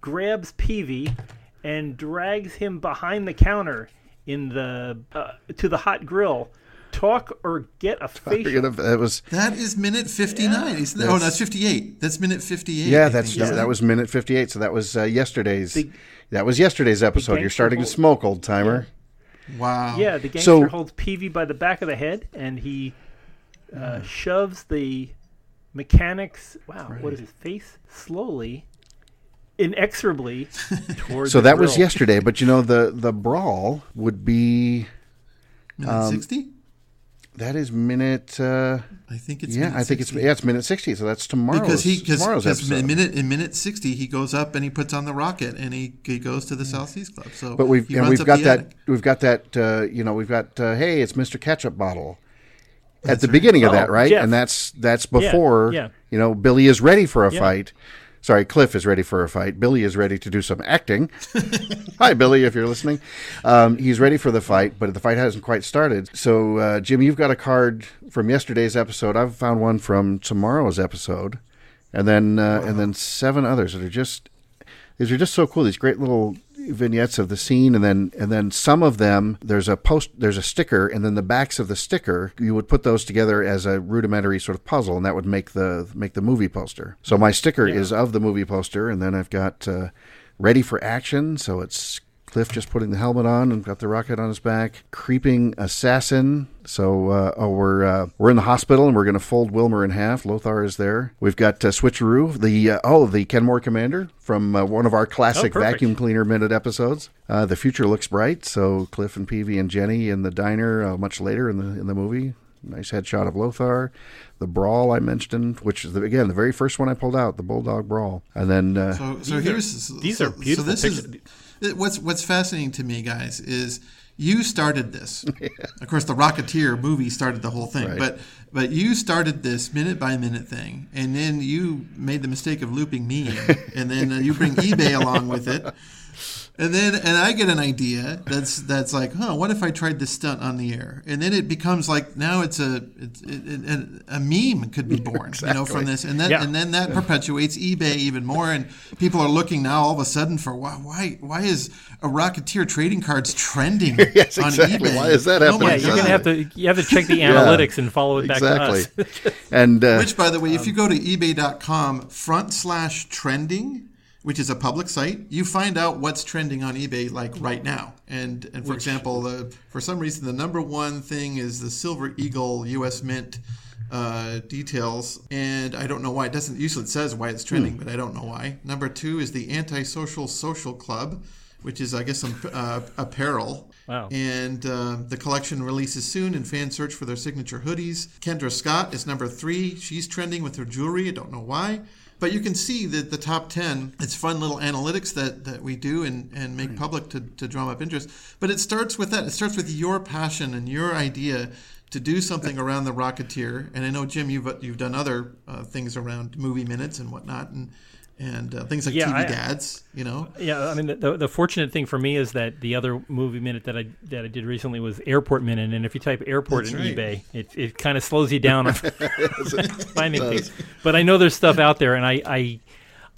grabs Peevy and drags him behind the counter in the uh, to the hot grill. Talk or get a facial.
That was
that is minute 59. Isn't that? Oh,
That's-
that's 58. That's minute 58.
Yeah,
I
that's
think,
that,
isn't
that was minute fifty eight. So that was uh, yesterday's.
Big-
that was yesterday's episode. You're starting to smoke, old timer.
Wow.
Yeah, the gangster
So-
holds Peevy by the back of the head and he uh,
Hmm.
shoves the mechanics. Wow, what is his face? Slowly, inexorably *laughs* towards.
So
the
that was yesterday, but you know the the brawl would be
Minute
Um,
60?
That is minute. Uh,
I think it's
yeah,
minute
I think it's
60.
yeah, it's minute sixty. So that's tomorrow.
because he because in minute in minute 60 he goes up and he puts on the rocket and he, he goes to the South Seas Club. So
but we've and we've got that
attic.
we've got that uh, you know we've got uh, hey it's Mr. Ketchup Bottle at the beginning of
Oh,
that right
Jeff.
and that's that's before
yeah.
you know Billy is ready for a
Yeah.
fight. Sorry, Cliff is ready for a fight. Billy is ready to do some acting. *laughs* Hi, Billy, if you're listening. Um, he's ready for the fight, but the fight hasn't quite started. So, uh, Jim, you've got a card from yesterday's episode. I've found one from tomorrow's episode, and then uh, and then seven others that are just these are just so cool. These great little vignettes of the scene, and then and then some of them there's a post, there's a sticker, and then the backs of the sticker you would put those together as a rudimentary sort of puzzle, and that would make the make the movie poster. So my sticker is of the movie poster, and then I've got uh, ready for action. So it's Cliff just putting the helmet on and got the rocket on his back. Creeping assassin. So uh, oh, we're uh, we're in the hospital and we're going to fold Wilmer in half. Lothar is there. We've got uh, Switcheroo, the uh, oh the Kenmore commander from uh, one of our classic
Oh,
vacuum cleaner minute episodes. Uh, the future looks bright. So Cliff and Peevy and Jenny in the diner uh, much later in the in the movie. Nice headshot of Lothar. The brawl I mentioned, which is the, again the very first one I pulled out, the bulldog brawl, and then uh,
So, so
These are-
here's
these are beautiful
So this
pictures.
is what's what's fascinating to me, guys, is you started this. *laughs* Of course, the Rocketeer movie started the whole thing,
Right.
but but you started this minute by minute thing, and then you made the mistake of looping me in, and then uh, you bring eBay along with it. *laughs* And then, and I get an idea that's that's like, huh? What if I tried this stunt on the air? And then it becomes like now it's a it's, it, it, a meme could be born, you know, from this, and then
Yeah.
and then that perpetuates eBay even more, and people are looking now all of a sudden for why why why is a Rocketeer trading cards trending *laughs*
Yes,
on
exactly.
eBay?
Why is that
Oh
happening?
my
Yeah, you're gonna have to you have to check the *laughs* analytics and follow it back
exactly.
to us. *laughs*
and uh,
Which, by the way, if you go to eBay.com front slash trending, which is a public site, you find out what's trending on eBay like right now. And and for example, the, for some reason, the number one thing is the Silver Eagle U.S. Mint uh, details, and I don't know why it doesn't. Usually, it says why it's trending, but I don't know why. Number two is the Antisocial Social Club. Which is, I guess, some uh, apparel.
Wow.
And uh, the collection releases soon, and fans search for their signature hoodies. Kendra Scott is number three. She's trending with her jewelry. I don't know why. But you can see that the top 10, it's fun little analytics that, that we do and, and make public to, to drum up interest. But it starts with that. It starts with your passion and your idea to do something around the Rocketeer. And I know, Jim, you've, you've done other uh, things around movie minutes and whatnot and, and uh, things like
Yeah,
TV
I-
Dads, you know?
Yeah, I mean the, the fortunate thing for me is that the other movie minute that I that I did recently was Airport Minute, and if you type airport
That's
in
right.
eBay, it it kind of slows you down on *laughs* *laughs* finding things. But I know there's stuff out there, and I I,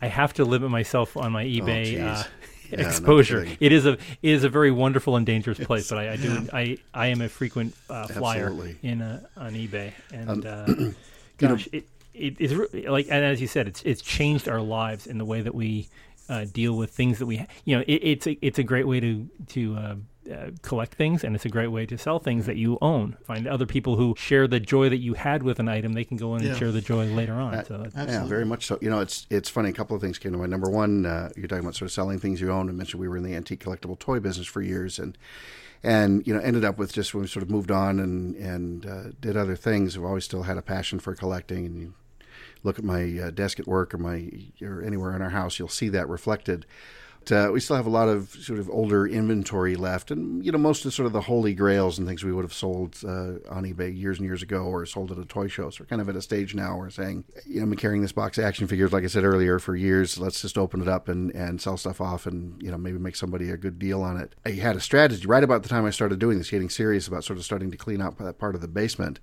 I have to limit myself on my eBay.
geez.
uh,
Yeah,
exposure.
kidding.
it is a it is a very wonderful and dangerous place, but I, I do I I am a frequent uh, flyer
Absolutely.
in uh, on eBay, and uh, *clears throat*
know-
it, it is like and as you said, it's it's changed our lives in the way that we uh, deal with things that we ha- you know it, it's a, it's a great way to to uh, uh, collect things and it's a great way to sell things that you own. Find other people who share the joy that you had with an item, they can go in and share the joy later on. so it's-
Yeah, very much so. You know, it's it's funny. A couple of things came to mind. Number one, uh, you're talking about sort of selling things you own. I mentioned we were in the antique collectible toy business for years, and and you know ended up with just when we sort of moved on and and uh, did other things. We've always still had a passion for collecting, and you look at my uh, desk at work or my or anywhere in our house, you'll see that reflected. But, uh, we still have a lot of sort of older inventory left, and you know most of sort of the holy grails and things we would have sold uh, on eBay years and years ago, or sold at a toy show. So we're kind of at a stage now where we're saying, you know, been carrying this box of action figures, like I said earlier, for years. Let's just open it up and, and sell stuff off, and you know maybe make somebody a good deal on it. I had a strategy right about the time I started doing this, getting serious about sort of starting to clean out that part of the basement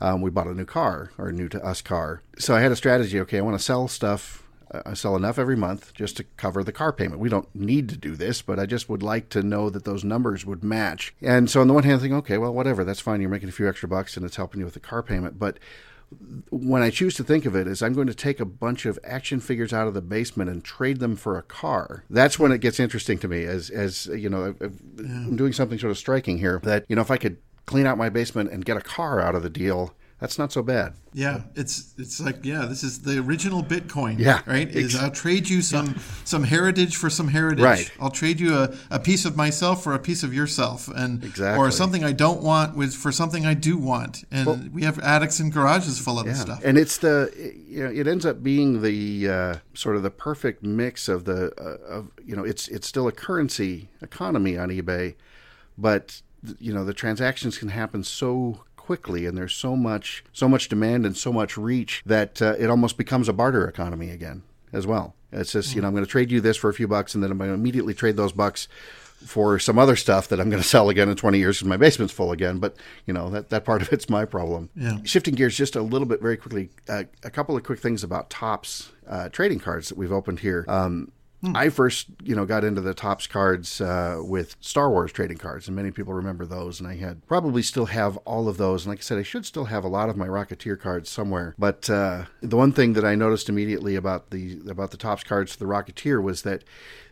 um, we bought a new car or a new to us car. So I had a strategy. Okay, I want to sell stuff. uh, I sell enough every month just to cover the car payment. We don't need to do this, but I just would like to know that those numbers would match. And so on the one hand, I think, okay, well, whatever, that's fine. You're making a few extra bucks and it's helping you with the car payment. But when I choose to think of it is I'm going to take a bunch of action figures out of the basement and trade them for a car. That's when it gets interesting to me as as you know I'm doing something sort of striking here that you know if I could clean out my basement and get a car out of the deal, that's not so bad.
Yeah, it's it's like yeah, this is the original Bitcoin.
Yeah,
right. Is I'll trade you some some heritage for some heritage.
Right.
I'll trade you a, a piece of myself for a piece of yourself, and
Exactly.
or something I don't want with for something I do want. And we have attics and garages full of this stuff.
And it's the you know it ends up being the uh, sort of the perfect mix of the uh, of you know it's it's still a currency economy on eBay, but you know the transactions can happen so quickly and there's so much so much demand and so much reach that uh, it almost becomes a barter economy again as well. It's just you know I'm going to trade you this for a few bucks and then I'm going to immediately trade those bucks for some other stuff that I'm going *laughs* to sell again in 20 years because my basement's full again. But you know that that part of it's my problem.
Yeah.
Shifting gears just a little bit very quickly, uh, a couple of quick things about Topps uh, trading cards that we've opened here. Um, I first, you know, got into the Topps cards uh, with Star Wars trading cards, and many people remember those. And I had probably still have all of those. And like I said, I should still have a lot of my Rocketeer cards somewhere. But uh, the one thing that I noticed immediately about the about the Topps cards the Rocketeer was that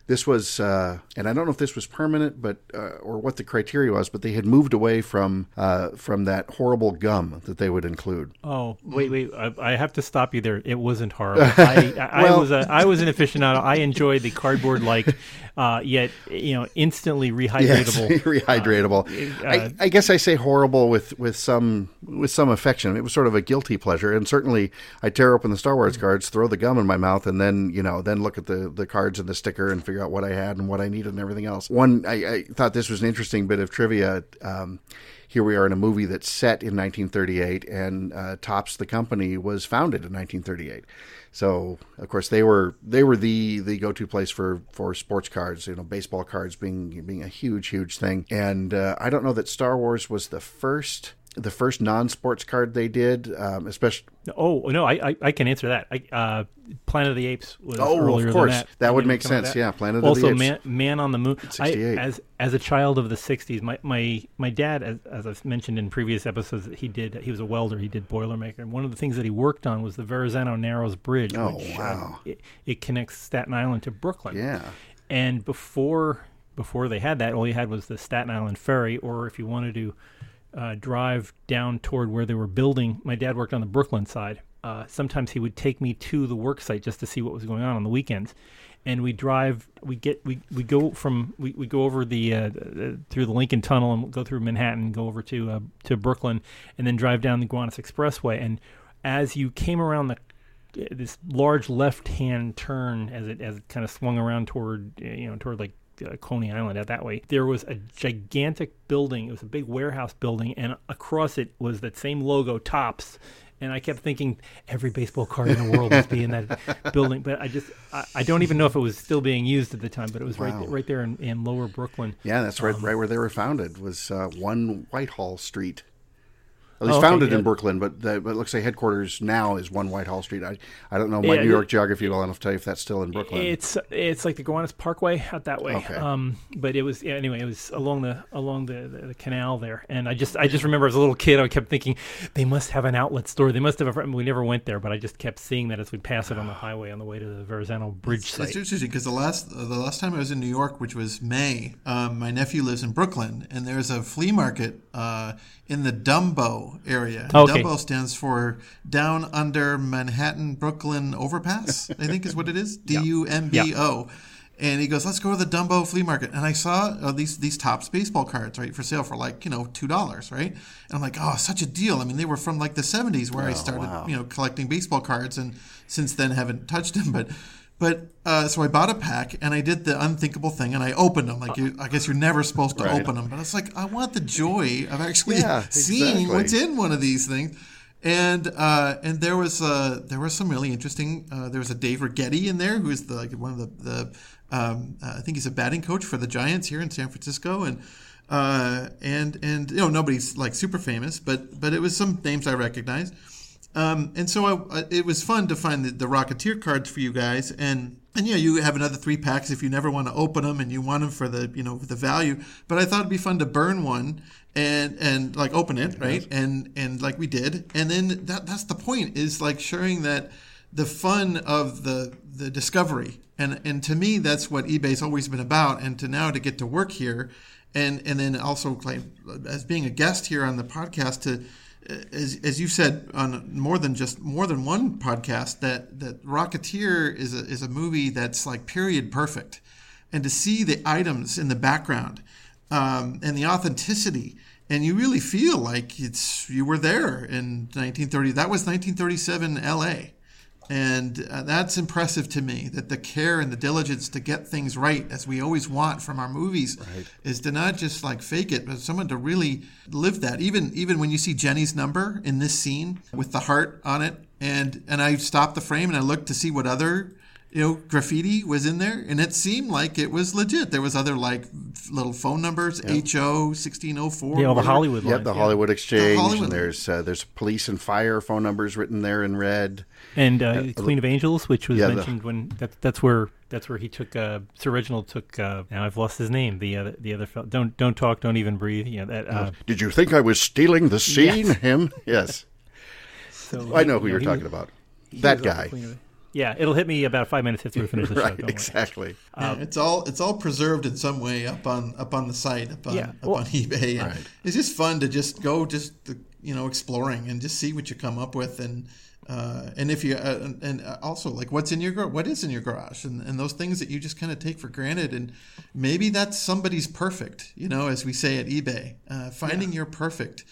this was, uh, and I don't know if this was permanent, but uh, or what the criteria was, but they had moved away from uh, from that horrible gum that they would include.
Oh wait, wait! I, I have to stop you there. It wasn't horrible. *laughs* I, I,
Well-
I was a I was an aficionado. I enjoyed the cardboard like, uh, yet you know instantly *laughs* rehydratable.
Yes, rehydratable.
uh,
I, I guess I say horrible with, with some with some affection. It was sort of a guilty pleasure, and certainly I tear open the Star Wars cards, throw the gum in my mouth, and then you know then look at the, the cards and the sticker and figure out what I had and what I needed and everything else. One, I, I thought this was an interesting bit of trivia. Um, here we are in a movie that's set in 1938, and uh, Topps the company was founded in 1938. So of course they were they were the the go to place for for sports cards. You know, baseball cards being being a huge huge thing. And uh, I don't know that Star Wars was the first the first non sports card they did, um, especially.
Oh no, I, I I can answer that. I, uh, Planet of the Apes was
Oh,
earlier
of course,
that.
that would make
come out of
sense. Yeah, Planet of the
also,
Apes.
Man, Man on the Moon. I,
68.
as as a child of the '60s, my my my dad, as, as I've mentioned in previous episodes, he did he was a welder. He did Boilermaker, and one of the things that he worked on was the Verrazano Narrows Bridge.
Oh,
which, uh,
wow.
it, it connects Staten Island to Brooklyn.
Yeah.
And before before they had that, all you had was the Staten Island ferry, or if you wanted to uh, drive down toward where they were building, my dad worked on the Brooklyn side. Uh, sometimes he would take me to the work site just to see what was going on on the weekends, and we drive. We get we, we go from we, we go over the uh, through the Lincoln Tunnel and go through Manhattan, go over to uh, to Brooklyn, and then drive down the Gowanus Expressway. And as you came around the this large left-hand turn as it as it kind of swung around toward you know toward like uh, Coney Island out that way. There was a gigantic building. It was a big warehouse building, and across it was that same logo, Topps. And I kept thinking every baseball card in the world must be in that *laughs* building, but I just I, I don't even know if it was still being used at the time. But it was
Wow.
right right there in, in Lower Brooklyn.
Yeah, that's
Um,
right. right where they were founded was uh, one Whitehall Street. At least
Oh, okay,
founded
yeah.
in Brooklyn, but, the, but it looks like headquarters now is one Whitehall Street. I I don't know my
Yeah,
New York geography well enough to tell you if that's still in Brooklyn.
It's it's like the Gowanus Parkway out that way.
Okay.
Um, but it was yeah, anyway. It was along the along the, the, the canal there, and I just I just remember as a little kid, I kept thinking they must have an outlet store. They must have. A, we never went there, but I just kept seeing that as we pass it on the *sighs* highway on the way to the Verrazano Bridge
It's
site.
interesting because the last uh, the last time I was in New York, which was May, um, my nephew lives in Brooklyn, and there's a flea market uh, in the Dumbo area.
Okay.
Dumbo stands for Down Under Manhattan Brooklyn Overpass. I think is what it is. *laughs* D U M B O. And he goes, "Let's go to the Dumbo flea market." And I saw uh, these these Topps baseball cards right for sale for like you know two dollars, right? And I'm like, "Oh, such a deal!" I mean, they were from like the '70s where I started,
wow.
you know, collecting baseball cards, and since then haven't touched them. But but uh, so I bought a pack and I did the unthinkable thing and I opened them. Like you, I guess you're never supposed to
Right.
open them, but it's like I want the joy of actually
Yeah, *laughs*
seeing
exactly.
what's in one of these things. And uh, and there was uh, there was some really interesting. Uh, there was a Dave Righetti in there who is the like one of the the um, uh, I think he's a batting coach for the Giants here in San Francisco and. Uh, and and you know nobody's like super famous, but but it was some names I recognized. Um, and so I, it was fun to find the, the Rocketeer cards for you guys, and and yeah, you have another three packs if you never want to open them and you want them for the you know the value. But I thought it'd be fun to burn one and and like open it right, and and like we did, and then that that's the point is like sharing that the fun of the the discovery, and and to me that's what eBay's always been about, and to now to get to work here, and and then also like as being a guest here on the podcast to as, as you said on more than just more than one podcast that that Rocketeer is a, is a movie that's like period perfect, and to see the items in the background um, and the authenticity, and you really feel like it's you were there in 1930. That was 1937 L.A. And uh, that's impressive to me that the care and the diligence to get things right, as we always want from our movies, is to not just like fake it, but someone to really live that. Even even when you see Jenny's number in this scene with the heart on it, and and I stopped the frame and I looked to see what other you know graffiti was in there, and it seemed like it was legit. There was other like little phone numbers, HO sixteen oh four.
Yeah, all the Hollywood
Yep,
lines.
the
yeah.
Hollywood Exchange.
The Hollywood-
And there's uh, there's police and fire phone numbers written there in red.
And uh, Queen of Angels, which was
Yeah, the-
mentioned when that, that's where that's where he took uh, Sir Reginald took. Uh, now I've lost his name. The other the other fellow. Don't don't talk. Don't even breathe. You know that. Uh,
Did you think I was stealing the scene?
Yes.
Him? Yes. *laughs*
so
I know
he-
who
you
you're
he
talking
was-
about.
he
That
was on the
guy.
Yeah, it'll hit me about five minutes after we *laughs* finish the show.
Right,
don't worry.
exactly.
Yeah, it's all it's all preserved in some way up on up on the site up on
Yeah,
up
well-
on eBay.
Right.
It's just fun to just go just you know exploring and just see what you come up with and uh, and if you uh, and- and also like what's in your gar- what is in your garage? And, and those things that you just kind of take for granted and maybe that's somebody's perfect you know as we say at eBay uh, finding your perfect.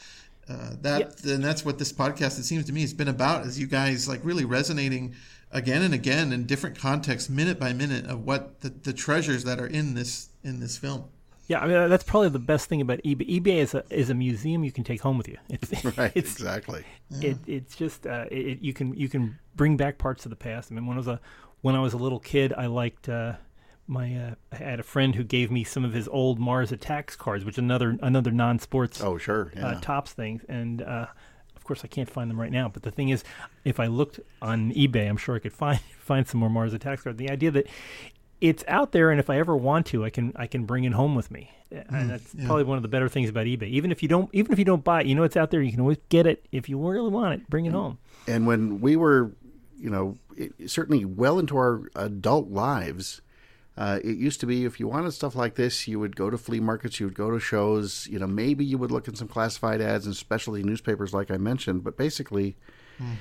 Uh, that and that's what this podcast it seems to me has been about is you guys like really resonating again and again in different contexts minute by minute of what the, the treasures that are in this in this film
Yeah, I mean that's probably the best thing about eBay. eBay is a is a museum you can take home with you. *laughs* It's *laughs*
Right,
it's
exactly.
it, it's just uh, it, you can you can bring back parts of the past. I mean, when I was a when I was a little kid, I liked uh, my uh, I had a friend who gave me some of his old Mars Attacks cards, which is another another non sports
Oh, sure. Yeah.
uh, Topps things, and uh, of course I can't find them right now. But the thing is, if I looked on eBay, I'm sure I could find *laughs* find some more Mars Attacks cards. The idea that it's out there, and if I ever want to, I can I can bring it home with me, uh, hmm, and that's probably one of the better things about eBay. Even if you don't even if you don't buy it, you know it's out there. You can always get it if you really want it. Bring it hmm. home.
And when we were, you know, it, certainly well into our adult lives, uh, it used to be if you wanted stuff like this, you would go to flea markets, you would go to shows, you know, maybe you would look at some classified ads and specialty newspapers, like I mentioned. But basically, hmm.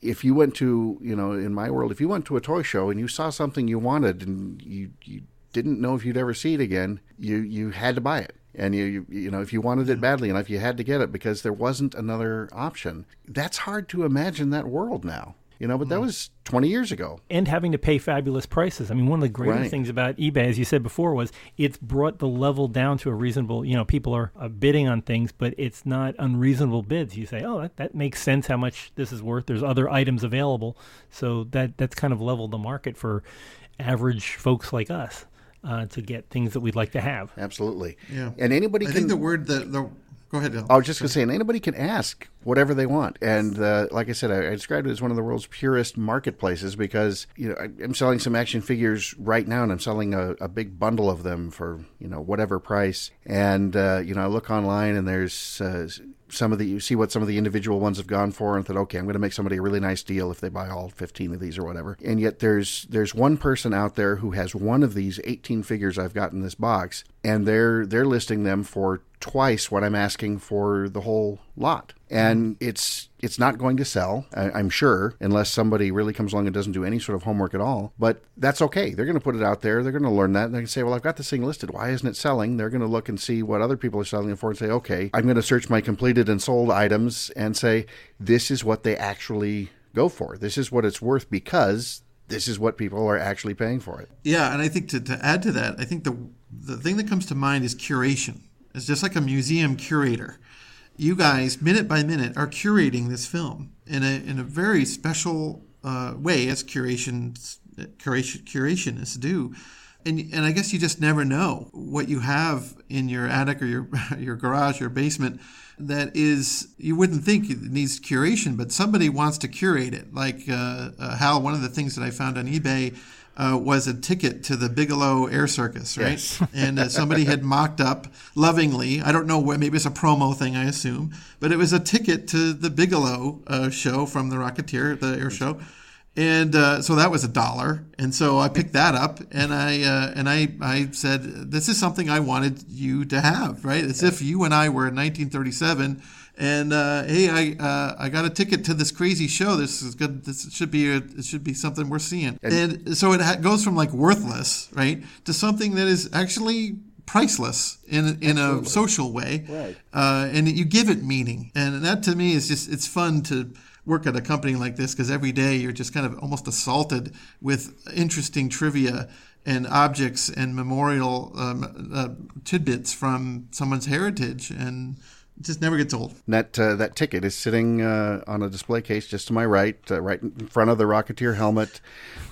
If you went to, you know, in my world, if you went to a toy show and you saw something you wanted and you, you didn't know if you'd ever see it again, you, you had to buy it. And you, you, you know, if you wanted it badly enough, you had to get it because there wasn't another option. That's hard to imagine that world now, you know, but that was 20 years ago.
and having to pay fabulous prices. I mean, one of the greatest
Right.
things about eBay, as you said before, was it's brought the level down to a reasonable. You know, people are uh, bidding on things, but it's not unreasonable bids. You say, "Oh, that, that makes sense. How much this is worth?" There's other items available, so that that's kind of leveled the market for average folks like us uh, to get things that we'd like to have.
Absolutely.
Yeah.
And anybody
i
can.
think the word that the go ahead Al.
I was just going to say, and anybody can ask whatever they want. And uh, like I said, I, I described it as one of the world's purest marketplaces because you know I, I'm selling some action figures right now, and I'm selling a, a big bundle of them for you know whatever price. And uh, you know I look online, and there's uh, some of the you see what some of the individual ones have gone for, and thought, okay, I'm going to make somebody a really nice deal if they buy all 15 of these or whatever. And yet there's there's one person out there who has one of these 18 figures I've got in this box, and they're they're listing them for twice what I'm asking for the whole lot. And it's it's not going to sell, I'm sure, unless somebody really comes along and doesn't do any sort of homework at all. But that's okay. They're going to put it out there. They're going to learn that. And they can say, well, I've got this thing listed. Why isn't it selling? They're going to look and see what other people are selling it for and say, okay, I'm going to search my completed and sold items and say, this is what they actually go for. This is what it's worth because this is what people are actually paying for it.
Yeah, and I think to, to add to that, I think the the thing that comes to mind is curation. It's just like a museum curator. You guys, minute by minute, are curating this film in a in a very special uh, way, as curations curation curationists do. And, and I guess you just never know what you have in your attic or your *laughs* your garage or basement that is you wouldn't think it needs curation, but somebody wants to curate it. Like uh, uh, Hal, one of the things that I found on eBay uh, was a ticket to the Bigelow Air Circus, right?
Yes. *laughs*
and uh, somebody had mocked up lovingly. I don't know what, maybe it's a promo thing, I assume, but it was a ticket to the Bigelow uh, show from the Rocketeer, the air show. And uh, so that was a dollar, and so I picked that up, and I uh, and I I said, "This is something I wanted you to have, right? As if you and I were in 1937, and uh, hey, I uh, I got a ticket to this crazy show. This is good. This should be a, it should be something worth seeing. And, so it ha- goes from like worthless, right, to something that is actually priceless in in a social way,
Right.
uh, and you give it meaning. And that to me is just it's fun to work at a company like this because every day you're just kind of almost assaulted with interesting trivia and objects and memorial um, uh, tidbits from someone's heritage and It just never gets old.
That uh, that ticket is sitting uh, on a display case just to my right, uh, right in front of the Rocketeer helmet,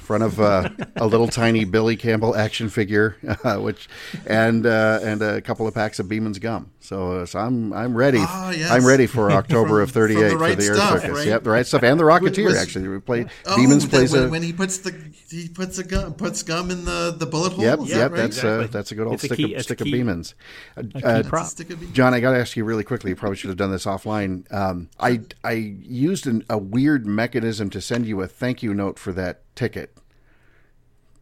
front of uh, a little tiny Billy Campbell action figure, *laughs* uh, which and uh, and a couple of packs of Beeman's gum. So, so I'm I'm ready.
Ah, yes.
I'm ready for *laughs* October
From-
of '38
the right
for the Air
stuff,
Circus.
right?
Yep, the right stuff and the Rocketeer.
Was-
actually, we play
Oh,
Beeman's plays
when,
a.
when he puts the he puts a gum puts gum in the the bullet hole.
Yep,
is
yep,
right?
that's
Exactly.
uh, that's a good old
It's
stick
key-
of
it's a
stick of Beeman's. Uh, uh,
prop.
Stick of beans.
John, I got to ask you really quickly. You probably should have done this offline. Um, I I used an, a weird mechanism to send you a thank you note for that ticket.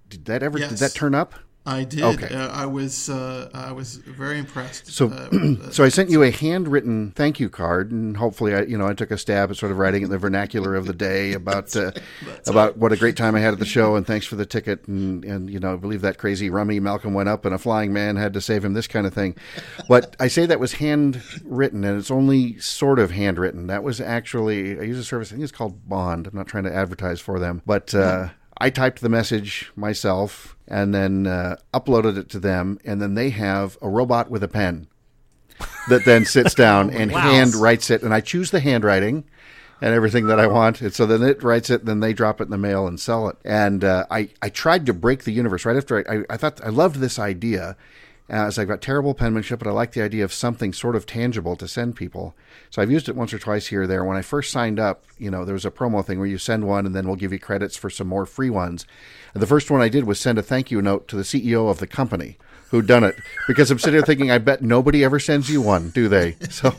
Did that ever? Did that turn up?
I did.
Okay.
Uh, I was uh, I was very impressed.
So,
uh, *clears throat*
so I sent you a handwritten thank you card, and hopefully, I you know I took a stab at sort of writing in the vernacular of the day *laughs* about uh, *laughs* about what a great time I had at the show, and thanks for the ticket, and and you know I believe that crazy rummy Malcolm went up, and a flying man had to save him, this kind of thing. But I say that was handwritten, and it's only sort of handwritten. That was actually I use a service I think it's called Bond. I'm not trying to advertise for them, but. Uh, I typed the message myself and then uh, uploaded it to them, and then they have a robot with a pen that then sits *laughs* down and
Wow.
hand writes it, and I choose the handwriting and everything that I want. And so then it writes it, then they drop it in the mail and sell it. And uh, I I tried to break the universe right after I, I, I thought I loved this idea. As I've got terrible penmanship, but I like the idea of something sort of tangible to send people. So I've used it once or twice here or there. When I first signed up, you know, there was a promo thing where you send one and then we'll give you credits for some more free ones. And the first one I did was send a thank you note to the CEO of the company who'd done it because I'm sitting there thinking, I bet nobody ever sends you one, do they? So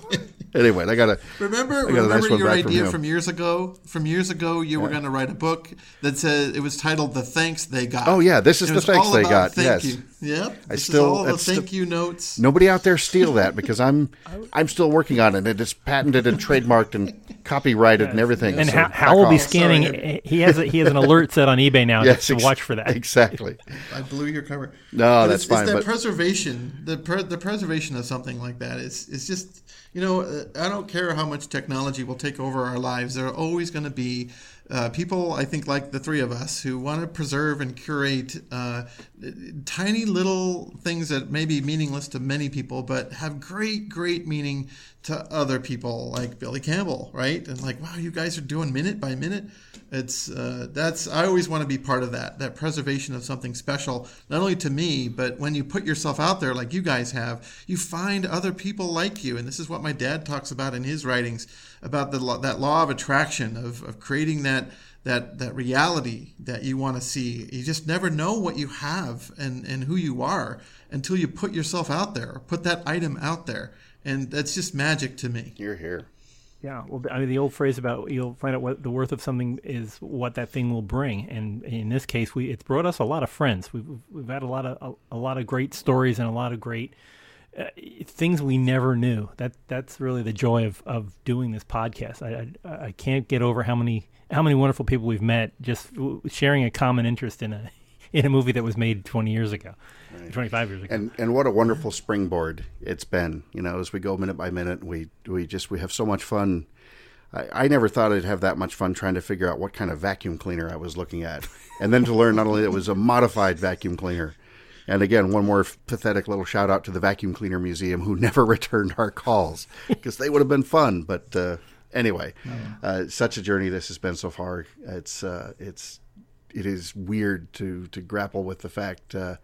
anyway, I got to
Remember,
got a
remember
nice one
your
back from
idea from, years ago? From years ago, you were going to write a book that said it was titled "The Thanks They Got."
Oh, yeah, this is
It
the thanks
all
they
about
got,
Thank
yes.
you. Yep.
I
this
still-
is all the
that's still-
thank you notes.
Nobody out there steal that because I'm *laughs* I'm still working on it. It is patented and trademarked and copyrighted and everything.
And
so
Hal, Hal will be scanning.
Sorry.
Eh, he has a, he has an alert set on eBay now *laughs*
Yes,
to
ex-
watch for that.
Exactly.
I blew your cover.
No,
But
that's
it's,
fine,
It's that
but-
preservation, the pre- the preservation of something like that is is just you know uh, I don't care how much technology will take over our lives. There are always going to be uh, people I think like the three of us who want to preserve and curate uh, tiny little things that may be meaningless to many people, but have great great meaning to other people, like Billy Campbell, right? And like, wow, you guys are doing minute by minute. It's uh, that's I always want to be part of that that preservation of something special, not only to me, but when you put yourself out there like you guys have, you find other people like you, and this is what my dad talks about in his writings about the law, that law of attraction of, of creating that that that reality that you want to see. You just never know what you have and and who you are until you put yourself out there, or put that item out there, and that's just magic to me.
You're here.
Yeah, well, I mean, the old phrase about you'll find out what the worth of something is what that thing will bring, and in this case, we it's brought us a lot of friends. We've we've had a lot of a, a lot of great stories and a lot of great uh, things we never knew. That that's really the joy of, of doing this podcast. I, I I can't get over how many how many wonderful people we've met just sharing a common interest in a *laughs* in a movie that was made twenty years ago, twenty five years ago.
And and what a wonderful springboard it's been. You know, as we go minute by minute, we we just we have so much fun. I, I never thought I'd have that much fun trying to figure out what kind of vacuum cleaner I was looking at, and then to learn not only that it was a modified vacuum cleaner. And again, one more pathetic little shout out to the Vacuum Cleaner Museum who *laughs* never returned our calls because they would have been fun. But uh, anyway, uh, such a journey this has been so far. It's uh, it's it is weird to to grapple with the fact, uh,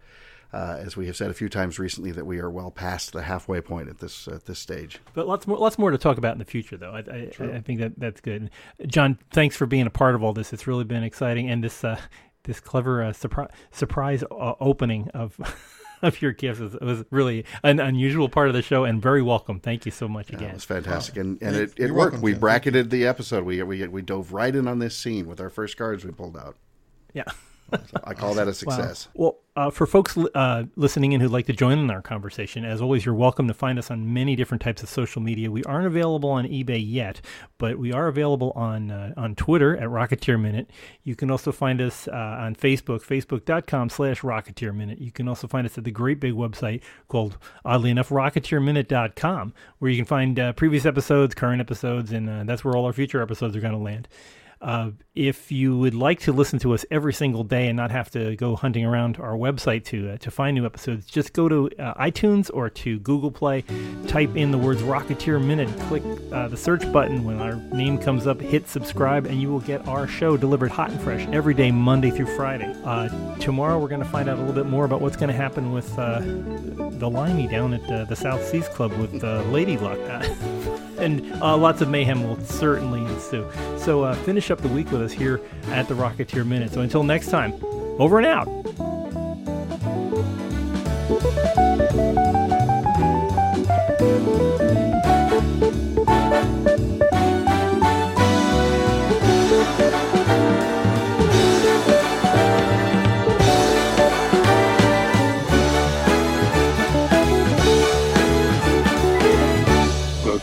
uh, as we have said a few times recently, that we are well past the halfway point at this at this stage.
But lots more, lots more to talk about in the future, though. I, I, I think that that's good. John, thanks for being a part of all this. It's really been exciting, and this uh, this clever uh, surprise surprise uh, opening of *laughs* of your gifts was, was really an unusual part of the show, and very welcome. Thank you so much again.
It was fantastic, and and it, it
you're
worked.
welcome,
we
Ken.
bracketed the episode. We we we dove right in on this scene with our first cards we pulled out.
Yeah.
So I call that a
Wow.
success.
Well, uh, for folks uh, listening in who'd like to join in our conversation, as always, you're welcome to find us on many different types of social media. We aren't available on eBay yet, but we are available on uh, on Twitter at Rocketeer Minute. You can also find us uh, on Facebook, facebook.com slash Rocketeer Minute. You can also find us at the great big website called, oddly enough, RocketeerMinute.com, where you can find uh, previous episodes, current episodes, and uh, that's where all our future episodes are going to land. Uh, if you would like to listen to us every single day and not have to go hunting around our website to uh, to find new episodes, just go to uh, iTunes or to Google Play, type in the words Rocketeer Minute, click uh, the search button when our name comes up, hit subscribe, and you will get our show delivered hot and fresh every day, Monday through Friday. Uh, tomorrow, we're going to find out a little bit more about what's going to happen with uh, the Limey down at the South Seas Club with Lady Luck. *laughs* and lots of mayhem will certainly ensue. So finish up the week with us here at the Rocketeer Minute. So until next time, over and out.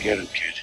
Get him, kid.